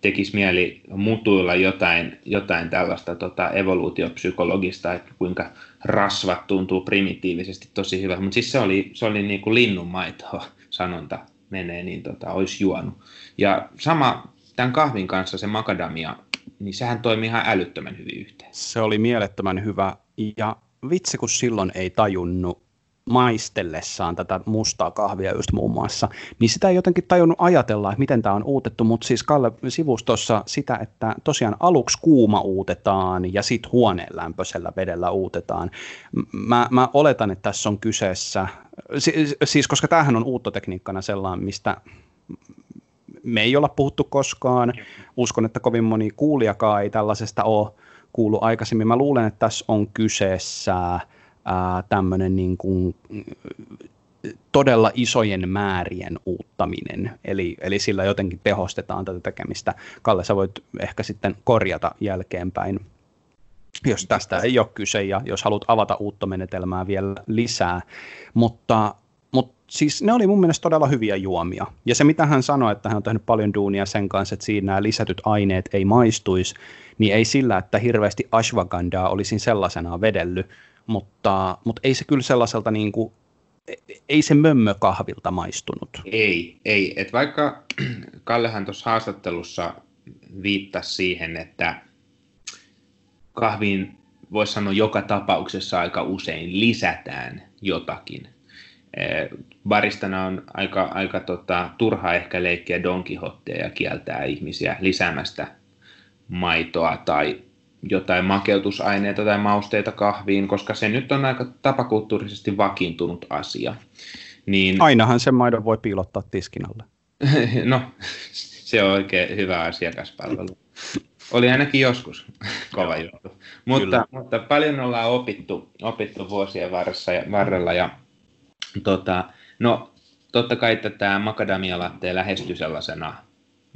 tekisi mieli mutuilla jotain, jotain tällaista tota, evoluutiopsykologista, että kuinka rasvat tuntuu primitiivisesti tosi hyvä. Mutta siis se oli, se oli niin kuin linnunmaitoa, sanonta menee, niin tota, olisi juonut. Ja sama tämän kahvin kanssa se makadamia, niin sehän toimii ihan älyttömän hyvin yhteen. Se oli mielettömän hyvä. Ja vitsi, kun silloin ei tajunnut maistellessaan tätä mustaa kahvia just muun muassa, niin sitä ei jotenkin tajunnut ajatella, että miten tämä on uutettu, mutta siis Kalle sivustossa sitä, että tosiaan aluksi kuuma uutetaan ja sitten huoneen lämpöisellä vedellä uutetaan. Mä, mä oletan, että tässä on kyseessä, siis, koska tämähän on uuttotekniikkana sellainen, mistä me ei olla puhuttu koskaan, uskon, että kovin moni kuulijakaan ei tällaisesta ole kuullut aikaisemmin. Mä luulen, että tässä on kyseessä tämmöinen niin kuin, todella isojen määrien uuttaminen, eli, eli sillä jotenkin tehostetaan tätä tekemistä. Kalle, sä voit ehkä sitten korjata jälkeenpäin, jos tästä ei ole kyse ja jos haluat avata uutta menetelmää vielä lisää, mutta mutta siis ne oli mun mielestä todella hyviä juomia. Ja se, mitä hän sanoi, että hän on tehnyt paljon duunia sen kanssa, että siinä nämä lisätyt aineet ei maistuisi, niin ei sillä, että hirveästi ashwagandaa olisin sellaisenaan vedellyt, mutta, mutta ei se kyllä sellaiselta niin kuin, ei se kahvilta maistunut. Ei, ei. Et vaikka [CLEARS THROAT] Kallehan tuossa haastattelussa viittasi siihen, että kahviin voisi sanoa joka tapauksessa aika usein lisätään jotakin. Baristana on aika, aika tota, turha ehkä leikkiä Don Quixotea ja kieltää ihmisiä lisäämästä maitoa tai jotain makeutusaineita tai mausteita kahviin, koska se nyt on aika tapakulttuurisesti vakiintunut asia. Niin... Ainahan sen maidon voi piilottaa tiskin alle. [LAUGHS] no, se on oikein hyvä asiakaspalvelu. Oli ainakin joskus kova juttu. Mutta, mutta paljon ollaan opittu, opittu vuosien varressa ja, varrella. Ja, tota, no, totta kai tämä makadamia latte lähestyy sellaisena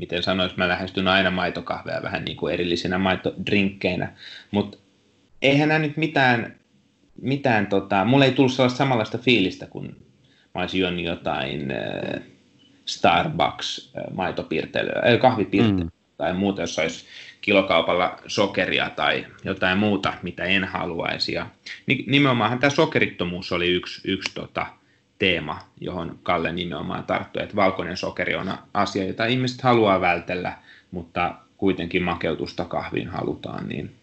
miten sanois, mä lähestyn aina maitokahvea vähän niin kuin erillisinä maitodrinkkeinä, mutta eihän nämä nyt mitään, mitään tota, mulla ei tullut sellaista samanlaista fiilistä, kun mä olisin juonut jotain äh, Starbucks äh, maitopirtelyä, äh, kahvipirtelyä mm. tai muuta, jos olisi kilokaupalla sokeria tai jotain muuta, mitä en haluaisi. Ja nimenomaan tämä sokerittomuus oli yksi, yksi tota, teema, johon Kalle nimenomaan tarttui, että valkoinen sokeri on asia, jota ihmiset haluaa vältellä, mutta kuitenkin makeutusta kahviin halutaan, niin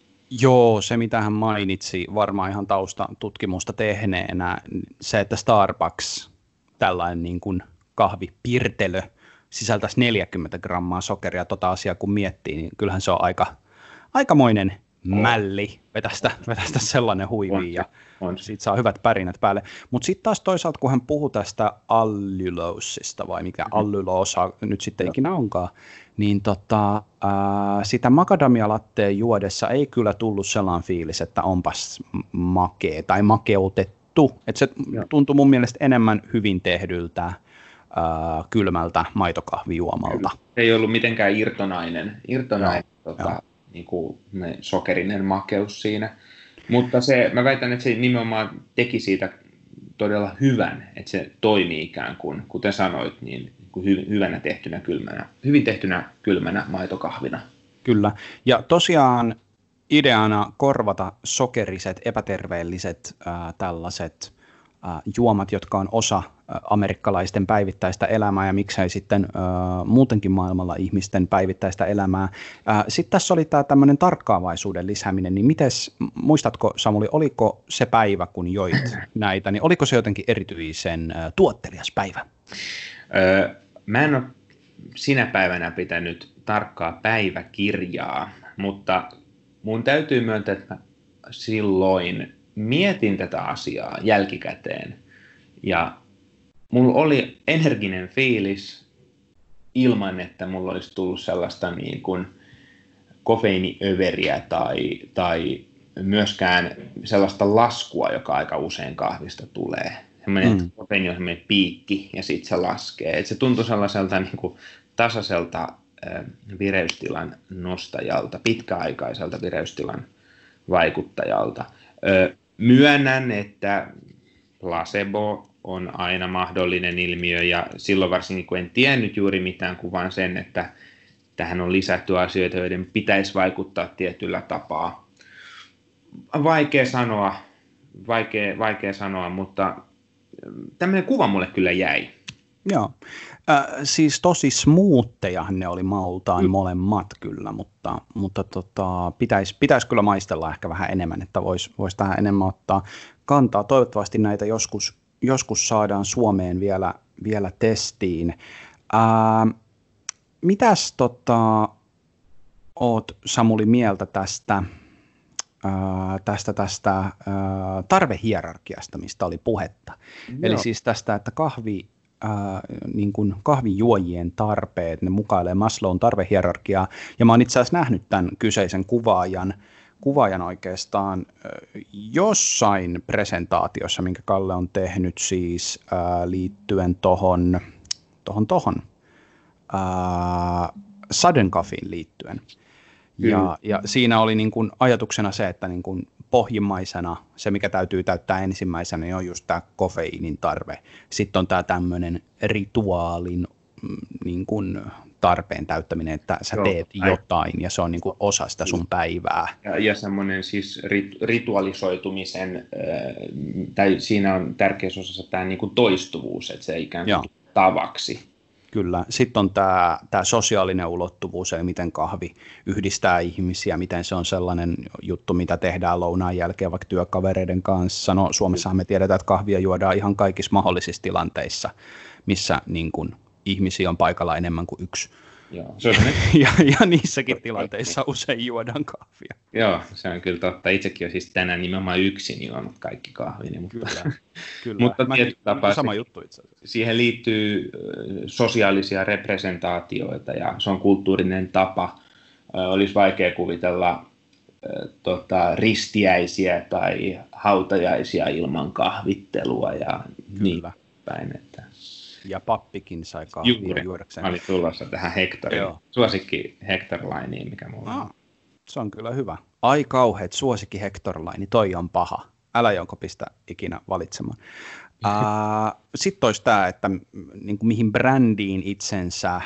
Joo, se mitä hän mainitsi varmaan ihan taustatutkimusta tehneenä, se, että Starbucks, tällainen niin kuin kahvipirtelö, sisältäisi 40 grammaa sokeria, tota asiaa kun miettii, niin kyllähän se on aika, aikamoinen mälli vetästä, [LAUGHS] vetästä sellainen huivi ja on. siitä saa hyvät pärinät päälle. Mutta sitten taas toisaalta, kun hän puhuu tästä allulosista vai mikä mm-hmm. alluloosa nyt sitten ikinä onkaan, niin tota, ää, sitä makadamialatteen juodessa ei kyllä tullut sellainen fiilis, että onpas makea tai makeutettu. Et se Joo. tuntui mun mielestä enemmän hyvin tehdyltä ää, kylmältä maitokahvijuomalta. Ei ollut mitenkään irtonainen, irtonainen tota, niin kuin sokerinen makeus siinä. Mutta se, mä väitän, että se nimenomaan teki siitä todella hyvän, että se toimii ikään kuin, kuten sanoit, niin hy, hyvänä tehtynä kylmänä, hyvin tehtynä kylmänä maitokahvina. Kyllä, ja tosiaan ideana korvata sokeriset, epäterveelliset äh, tällaiset äh, juomat, jotka on osa amerikkalaisten päivittäistä elämää ja miksei sitten äh, muutenkin maailmalla ihmisten päivittäistä elämää. Äh, sitten tässä oli tämä tämmöinen tarkkaavaisuuden lisääminen, niin mites, muistatko Samuli, oliko se päivä, kun joit [CLEARS THROAT] näitä, niin oliko se jotenkin erityisen äh, tuottelias päivä? Öö, mä en ole sinä päivänä pitänyt tarkkaa päiväkirjaa, mutta mun täytyy myöntää, että silloin mietin tätä asiaa jälkikäteen ja mulla oli energinen fiilis ilman, että mulla olisi tullut sellaista niin kuin kofeiiniöveriä tai, tai myöskään sellaista laskua, joka aika usein kahvista tulee. Semmoinen, mm. että kofeiini on semmoinen piikki ja sitten se laskee. Et se tuntui sellaiselta niin kuin tasaiselta vireystilan nostajalta, pitkäaikaiselta vireystilan vaikuttajalta. Ö, myönnän, että placebo on aina mahdollinen ilmiö ja silloin varsinkin kun en tiennyt juuri mitään kuin vain sen, että tähän on lisätty asioita, joiden pitäisi vaikuttaa tietyllä tapaa. Vaikea sanoa, vaikea, vaikea sanoa, mutta tämmöinen kuva mulle kyllä jäi. Joo, äh, siis tosi smoottejahan ne oli maultaan mm. molemmat kyllä, mutta, mutta tota, pitäisi pitäis kyllä maistella ehkä vähän enemmän, että voisi vois tähän enemmän ottaa kantaa. Toivottavasti näitä joskus, joskus saadaan Suomeen vielä, vielä testiin. Äh, mitäs tota, oot Samuli mieltä tästä, ää, tästä, tästä ää, tarvehierarkiasta, mistä oli puhetta? Joo. Eli siis tästä, että kahvi, ää, niin kuin kahvijuojien tarpeet, ne mukailee Maslown tarvehierarkiaa, ja mä oon itse asiassa nähnyt tämän kyseisen kuvaajan, kuvaajan oikeastaan jossain presentaatiossa, minkä Kalle on tehnyt siis ää, liittyen tohon, tohon, tohon Sudden Coffeein liittyen. Ja, ja siinä oli niin kuin ajatuksena se, että niin kuin pohjimmaisena se, mikä täytyy täyttää ensimmäisenä, niin on just tämä kofeiinin tarve. Sitten on tämä tämmöinen rituaalin mm, niin kuin tarpeen täyttäminen, että sä Joo, teet ai. jotain ja se on niin kuin osa sitä sun päivää. Ja, ja semmoinen siis rit, ritualisoitumisen, äh, tai siinä on tärkeässä osassa tämä niin kuin toistuvuus, että se ikään kuin Joo. tavaksi. Kyllä. Sitten on tämä, tämä sosiaalinen ulottuvuus, eli miten kahvi yhdistää ihmisiä, miten se on sellainen juttu, mitä tehdään lounaan jälkeen vaikka työkavereiden kanssa. No Suomessahan me tiedetään, että kahvia juodaan ihan kaikissa mahdollisissa tilanteissa, missä niin kuin, ihmisiä on paikalla enemmän kuin yksi. Joo, se on [LAUGHS] ja, ja niissäkin tilanteissa usein juodaan kahvia. Joo, se on kyllä totta. Itsekin on siis tänään nimenomaan yksin juonut kaikki kahvini. Mutta, kyllä, kyllä. mutta tapaa sama juttu itse asiassa. Siihen liittyy sosiaalisia representaatioita ja se on kulttuurinen tapa. Olisi vaikea kuvitella tota, ristiäisiä tai hautajaisia ilman kahvittelua ja Kyllä. niin päin. Ja pappikin sai kahvia Juuri. juodakseen. Mä olin tulossa tähän Hektorin, suosikki Hector mikä mulla on. se on kyllä hyvä. Ai kauheet, suosikki Hector toi on paha. Älä jonko pistä ikinä valitsemaan. [LAUGHS] Sitten olisi tämä, että niin kuin mihin brändiin itsensä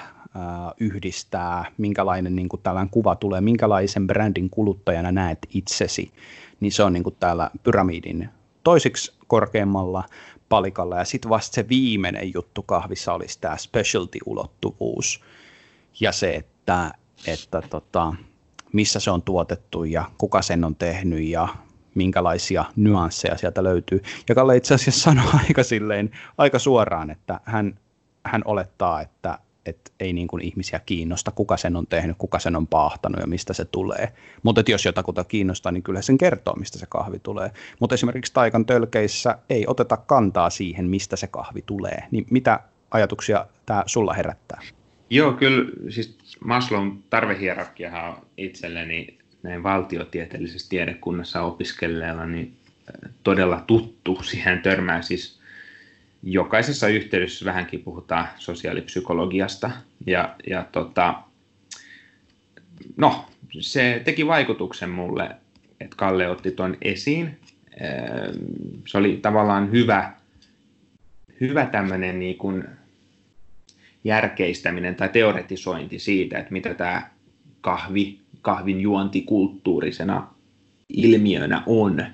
yhdistää, minkälainen niin kuin tällainen kuva tulee, minkälaisen brändin kuluttajana näet itsesi, niin se on niin kuin täällä pyramidin toisiksi korkeammalla palikalla. Ja sitten vasta se viimeinen juttu kahvissa olisi tämä specialty-ulottuvuus ja se, että, että tota, missä se on tuotettu ja kuka sen on tehnyt ja minkälaisia nyansseja sieltä löytyy. Ja Kalle itse asiassa sanoi [LAUGHS] aika, silleen, aika suoraan, että hän, hän olettaa, että että ei niin kuin ihmisiä kiinnosta, kuka sen on tehnyt, kuka sen on paahtanut ja mistä se tulee. Mutta jos jotakuta kiinnostaa, niin kyllä sen kertoo, mistä se kahvi tulee. Mutta esimerkiksi Taikan tölkeissä ei oteta kantaa siihen, mistä se kahvi tulee. Niin mitä ajatuksia tämä sulla herättää? Joo, kyllä siis Maslown tarvehierarkiahan on itselleni näin valtiotieteellisessä tiedekunnassa opiskelleella niin todella tuttu. Siihen törmää siis jokaisessa yhteydessä vähänkin puhutaan sosiaalipsykologiasta. Ja, ja tota, no, se teki vaikutuksen mulle, että Kalle otti tuon esiin. Ehm, se oli tavallaan hyvä, hyvä tämmöinen niin kuin järkeistäminen tai teoretisointi siitä, että mitä tämä kahvi, kahvin juonti kulttuurisena ilmiönä on.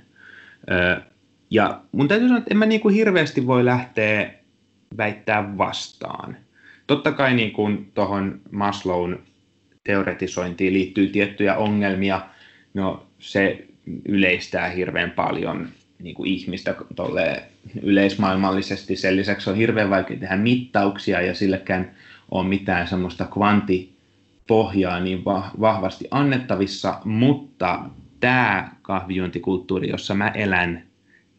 Ja mun täytyy sanoa, että en mä niin kuin hirveästi voi lähteä väittää vastaan. Totta kai niin kuin tuohon Maslown teoretisointiin liittyy tiettyjä ongelmia. No se yleistää hirveän paljon niin kuin ihmistä yleismaailmallisesti. Sen lisäksi on hirveän vaikea tehdä mittauksia ja sillekään on mitään semmoista kvantipohjaa niin vahvasti annettavissa, mutta tämä kahvijuontikulttuuri, jossa mä elän,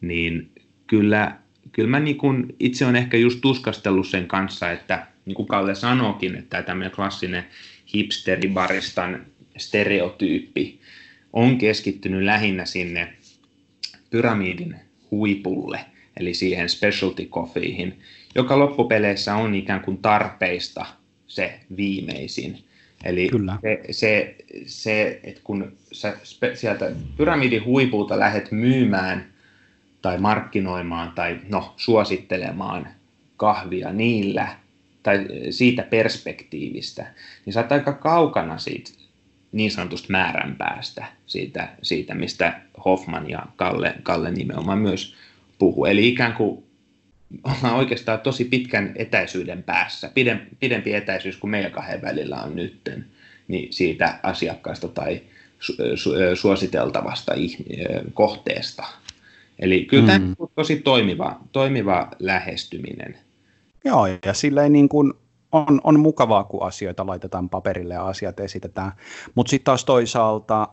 niin kyllä, kyllä mä niin kuin itse on ehkä just tuskastellut sen kanssa, että niin kuin Kalle sanoikin, että tämmöinen klassinen hipsteribaristan stereotyyppi on keskittynyt lähinnä sinne pyramidin huipulle, eli siihen specialty coffeeihin, joka loppupeleissä on ikään kuin tarpeista se viimeisin. Eli Kyllä. Se, se, se, että kun sä sieltä pyramidin huipulta lähdet myymään tai markkinoimaan tai no, suosittelemaan kahvia niillä tai siitä perspektiivistä, niin sä oot aika kaukana siitä niin sanotusta määränpäästä, siitä, siitä mistä Hoffman ja Kalle, Kalle nimenomaan myös puhuu. Eli ikään kuin ollaan oikeastaan tosi pitkän etäisyyden päässä, pidempi etäisyys kuin meidän kahden välillä on nytten, niin siitä asiakkaasta tai su- suositeltavasta kohteesta. Eli kyllä mm. tämä on tosi toimiva, toimiva lähestyminen. Joo, ja silleen niin kuin on, on mukavaa, kun asioita laitetaan paperille ja asiat esitetään. Mutta sitten taas toisaalta,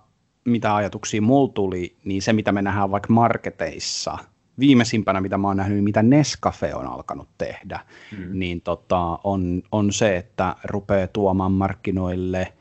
mitä ajatuksia mulla tuli, niin se mitä me nähdään vaikka marketeissa, viimeisimpänä mitä mä oon nähnyt, mitä Nescafe on alkanut tehdä, mm. niin tota, on, on se, että rupeaa tuomaan markkinoille –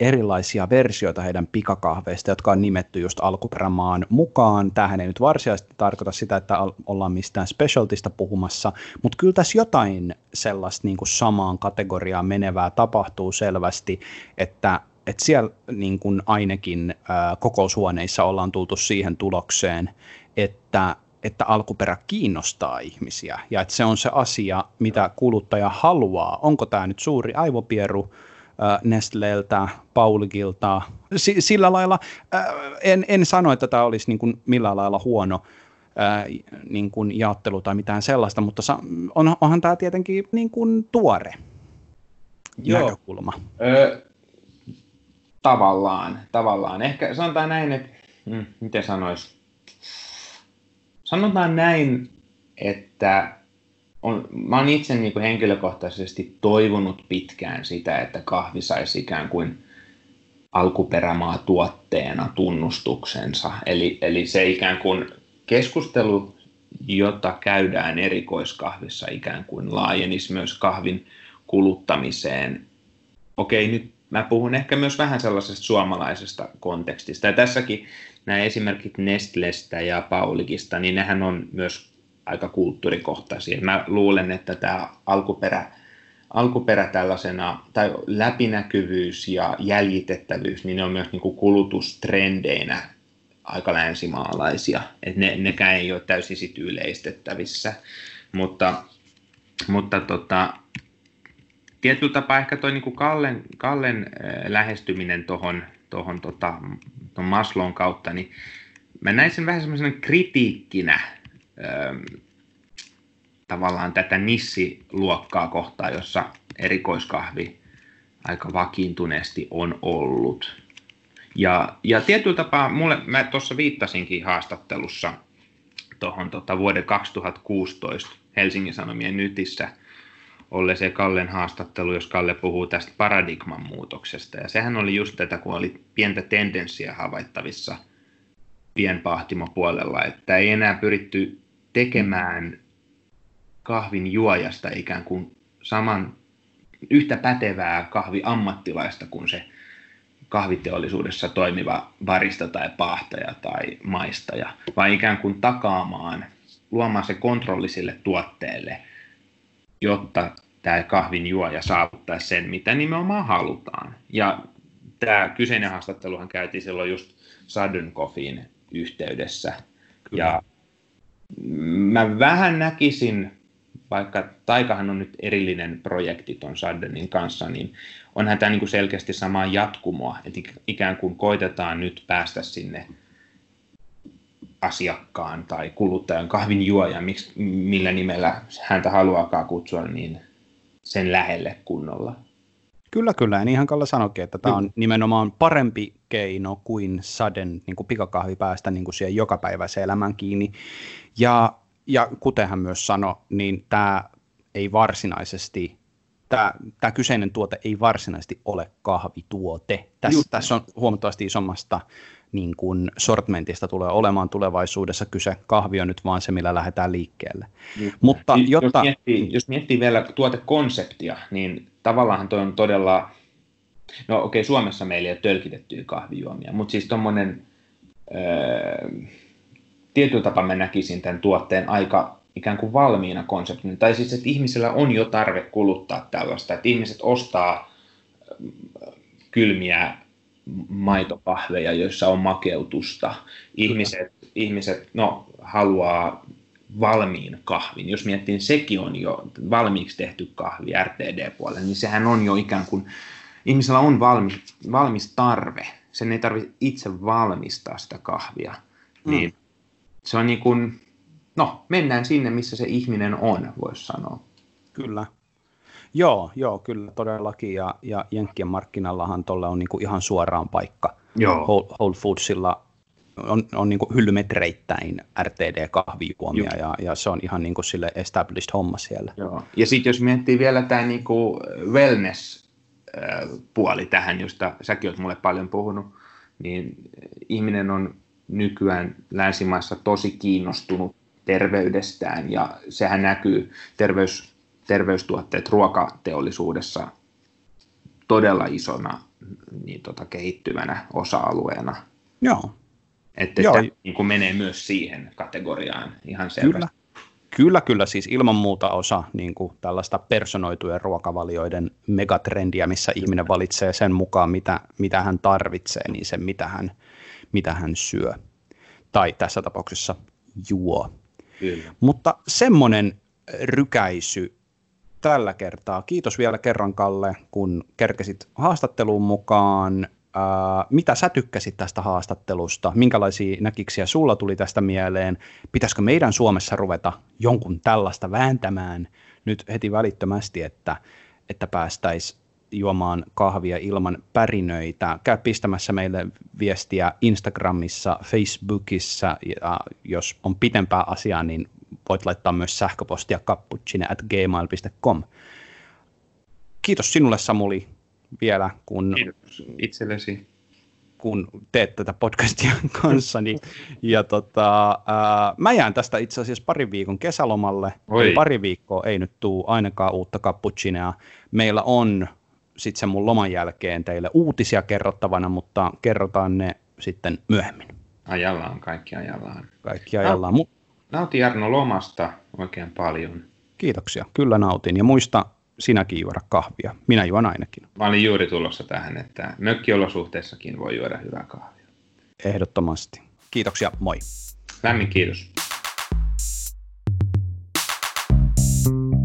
erilaisia versioita heidän pikakahveista, jotka on nimetty just alkuperämaan mukaan. Tämähän ei nyt varsinaisesti tarkoita sitä, että ollaan mistään specialtista puhumassa, mutta kyllä tässä jotain sellaista niin kuin samaan kategoriaan menevää tapahtuu selvästi, että että siellä niin kuin ainakin ää, kokoushuoneissa ollaan tultu siihen tulokseen, että että alkuperä kiinnostaa ihmisiä ja että se on se asia, mitä kuluttaja haluaa. Onko tämä nyt suuri aivopieru Nestleltä, Paulikilta. S- sillä lailla en, en sano, että tämä olisi niin kuin millään lailla huono niin kuin jaottelu tai mitään sellaista, mutta on, onhan tämä tietenkin niin kuin tuore Joo. näkökulma. Ö, tavallaan, tavallaan. Ehkä sanotaan näin, että, hmm, miten sanois, sanotaan näin, että on, mä oon itse niin kuin henkilökohtaisesti toivonut pitkään sitä, että kahvi saisi ikään kuin alkuperämaa tuotteena tunnustuksensa. Eli, eli se ikään kuin keskustelu, jota käydään erikoiskahvissa ikään kuin laajenisi myös kahvin kuluttamiseen. Okei, nyt mä puhun ehkä myös vähän sellaisesta suomalaisesta kontekstista. Ja tässäkin nämä esimerkit Nestlestä ja Paulikista, niin nehän on myös aika kulttuurikohtaisia. Mä luulen, että tämä alkuperä, alkuperä tällaisena, tai läpinäkyvyys ja jäljitettävyys, niin ne on myös niin kuin kulutustrendeinä aika länsimaalaisia. Et ne, nekään ei ole täysin sit yleistettävissä. Mutta, mutta tota, tietyllä tapaa ehkä tuo niin Kallen, Kallen lähestyminen tuohon tohon, tota, Maslon kautta, niin mä näin sen vähän semmoisena kritiikkinä tavallaan tätä nissiluokkaa kohtaa, jossa erikoiskahvi aika vakiintuneesti on ollut. Ja, ja tietyllä tapaa, mulle, mä tuossa viittasinkin haastattelussa tuohon tota, vuoden 2016 Helsingin Sanomien nytissä olleeseen Kallen haastattelu, jos Kalle puhuu tästä paradigman muutoksesta. Ja sehän oli just tätä, kun oli pientä tendenssiä havaittavissa pienpahtimopuolella, että ei enää pyritty tekemään kahvin juojasta ikään kuin saman yhtä pätevää kahviammattilaista kuin se kahviteollisuudessa toimiva barista tai paahtaja tai maistaja, vaan ikään kuin takaamaan, luomaan se kontrolli sille tuotteelle, jotta tämä kahvin juoja saavuttaa sen, mitä nimenomaan halutaan. Ja tämä kyseinen haastatteluhan käytiin silloin just Sudden Coffeein yhteydessä. Kyllä. Ja mä vähän näkisin, vaikka Taikahan on nyt erillinen projekti tuon Saddenin kanssa, niin onhan tämä niin kuin selkeästi samaa jatkumoa, että ikään kuin koitetaan nyt päästä sinne asiakkaan tai kuluttajan kahvin juoja, miksi, millä nimellä häntä haluaakaan kutsua, niin sen lähelle kunnolla. Kyllä, kyllä. Ja niinhän Kalle sanoikin, että tämä on nimenomaan parempi keino kuin saden niin kuin pikakahvi päästä niin kuin siihen jokapäiväiseen elämään kiinni. Ja, ja kuten hän myös sanoi, niin tämä ei varsinaisesti, tämä, tämä kyseinen tuote ei varsinaisesti ole kahvituote. Tässä, tässä on huomattavasti isommasta niin kuin sortmentista tulee olemaan tulevaisuudessa kyse. Kahvi on nyt vaan se, millä lähdetään liikkeelle. Mutta jos, jotta... miettii, jos miettii vielä tuotekonseptia, niin tavallaan toi on todella, no okei, okay, Suomessa meillä ei ole tölkitettyjä kahvijuomia, mutta siis tuommoinen, öö, tietyllä tapaa mä näkisin tämän tuotteen aika ikään kuin valmiina konseptina. Tai siis, että ihmisellä on jo tarve kuluttaa tällaista, että ihmiset ostaa kylmiä maitokahveja, joissa on makeutusta. Ihmiset, ihmiset no, haluaa valmiin kahvin. Jos miettii, niin sekin on jo valmiiksi tehty kahvi RTD-puolella, niin sehän on jo ikään kuin, ihmisellä on valmis, valmis tarve. Sen ei tarvitse itse valmistaa sitä kahvia. Mm. Niin se on niin kuin, no, mennään sinne, missä se ihminen on, voisi sanoa. Kyllä. Joo, joo, kyllä todellakin. Ja, ja Jenkkien markkinallahan tuolle on niin kuin ihan suoraan paikka. Joo. Whole Foodsilla on, on niin kuin hyllymetreittäin RTD-kahvijuomia ja, ja se on ihan niin kuin sille established homma siellä. Joo. Ja sitten jos miettii vielä tämä niin kuin wellness-puoli tähän, josta säkin olet mulle paljon puhunut, niin ihminen on nykyään länsimaissa tosi kiinnostunut terveydestään ja sehän näkyy terveys, terveystuotteet ruokateollisuudessa todella isona niin tota, kehittyvänä osa-alueena. Joo. Että Joo. Tämä niin kuin menee myös siihen kategoriaan ihan selvästi. Kyllä. Kyllä, kyllä, siis ilman muuta osa niin kuin tällaista personoitujen ruokavalioiden megatrendiä, missä ihminen valitsee sen mukaan, mitä, mitä hän tarvitsee, niin sen, mitä hän, mitä hän syö. Tai tässä tapauksessa juo. Kyllä. Mutta semmoinen rykäisy tällä kertaa. Kiitos vielä kerran, Kalle, kun kerkesit haastatteluun mukaan. Ää, mitä sä tykkäsit tästä haastattelusta? Minkälaisia näkiksiä sulla tuli tästä mieleen? Pitäisikö meidän Suomessa ruveta jonkun tällaista vääntämään nyt heti välittömästi, että, että päästäisiin juomaan kahvia ilman pärinöitä. Käy pistämässä meille viestiä Instagramissa, Facebookissa ja jos on pitempää asiaa, niin voit laittaa myös sähköpostia cappuccine at gmail.com. Kiitos sinulle Samuli vielä, kun, Kiitos itsellesi. kun teet tätä podcastia [LAUGHS] kanssani. Ja tota, ää, mä jään tästä itse asiassa parin viikon kesälomalle. Oi. Pari viikkoa ei nyt tule ainakaan uutta cappuccinea. Meillä on sitten sen mun loman jälkeen teille uutisia kerrottavana, mutta kerrotaan ne sitten myöhemmin. Ajallaan, kaikki ajallaan. Kaikki ajallaan. Nauti Jarno lomasta oikein paljon. Kiitoksia, kyllä nautin. Ja muista sinäkin juoda kahvia. Minä juon ainakin. Mä olin juuri tulossa tähän, että mökkiolosuhteessakin voi juoda hyvää kahvia. Ehdottomasti. Kiitoksia, moi. Lämmin kiitos. thank you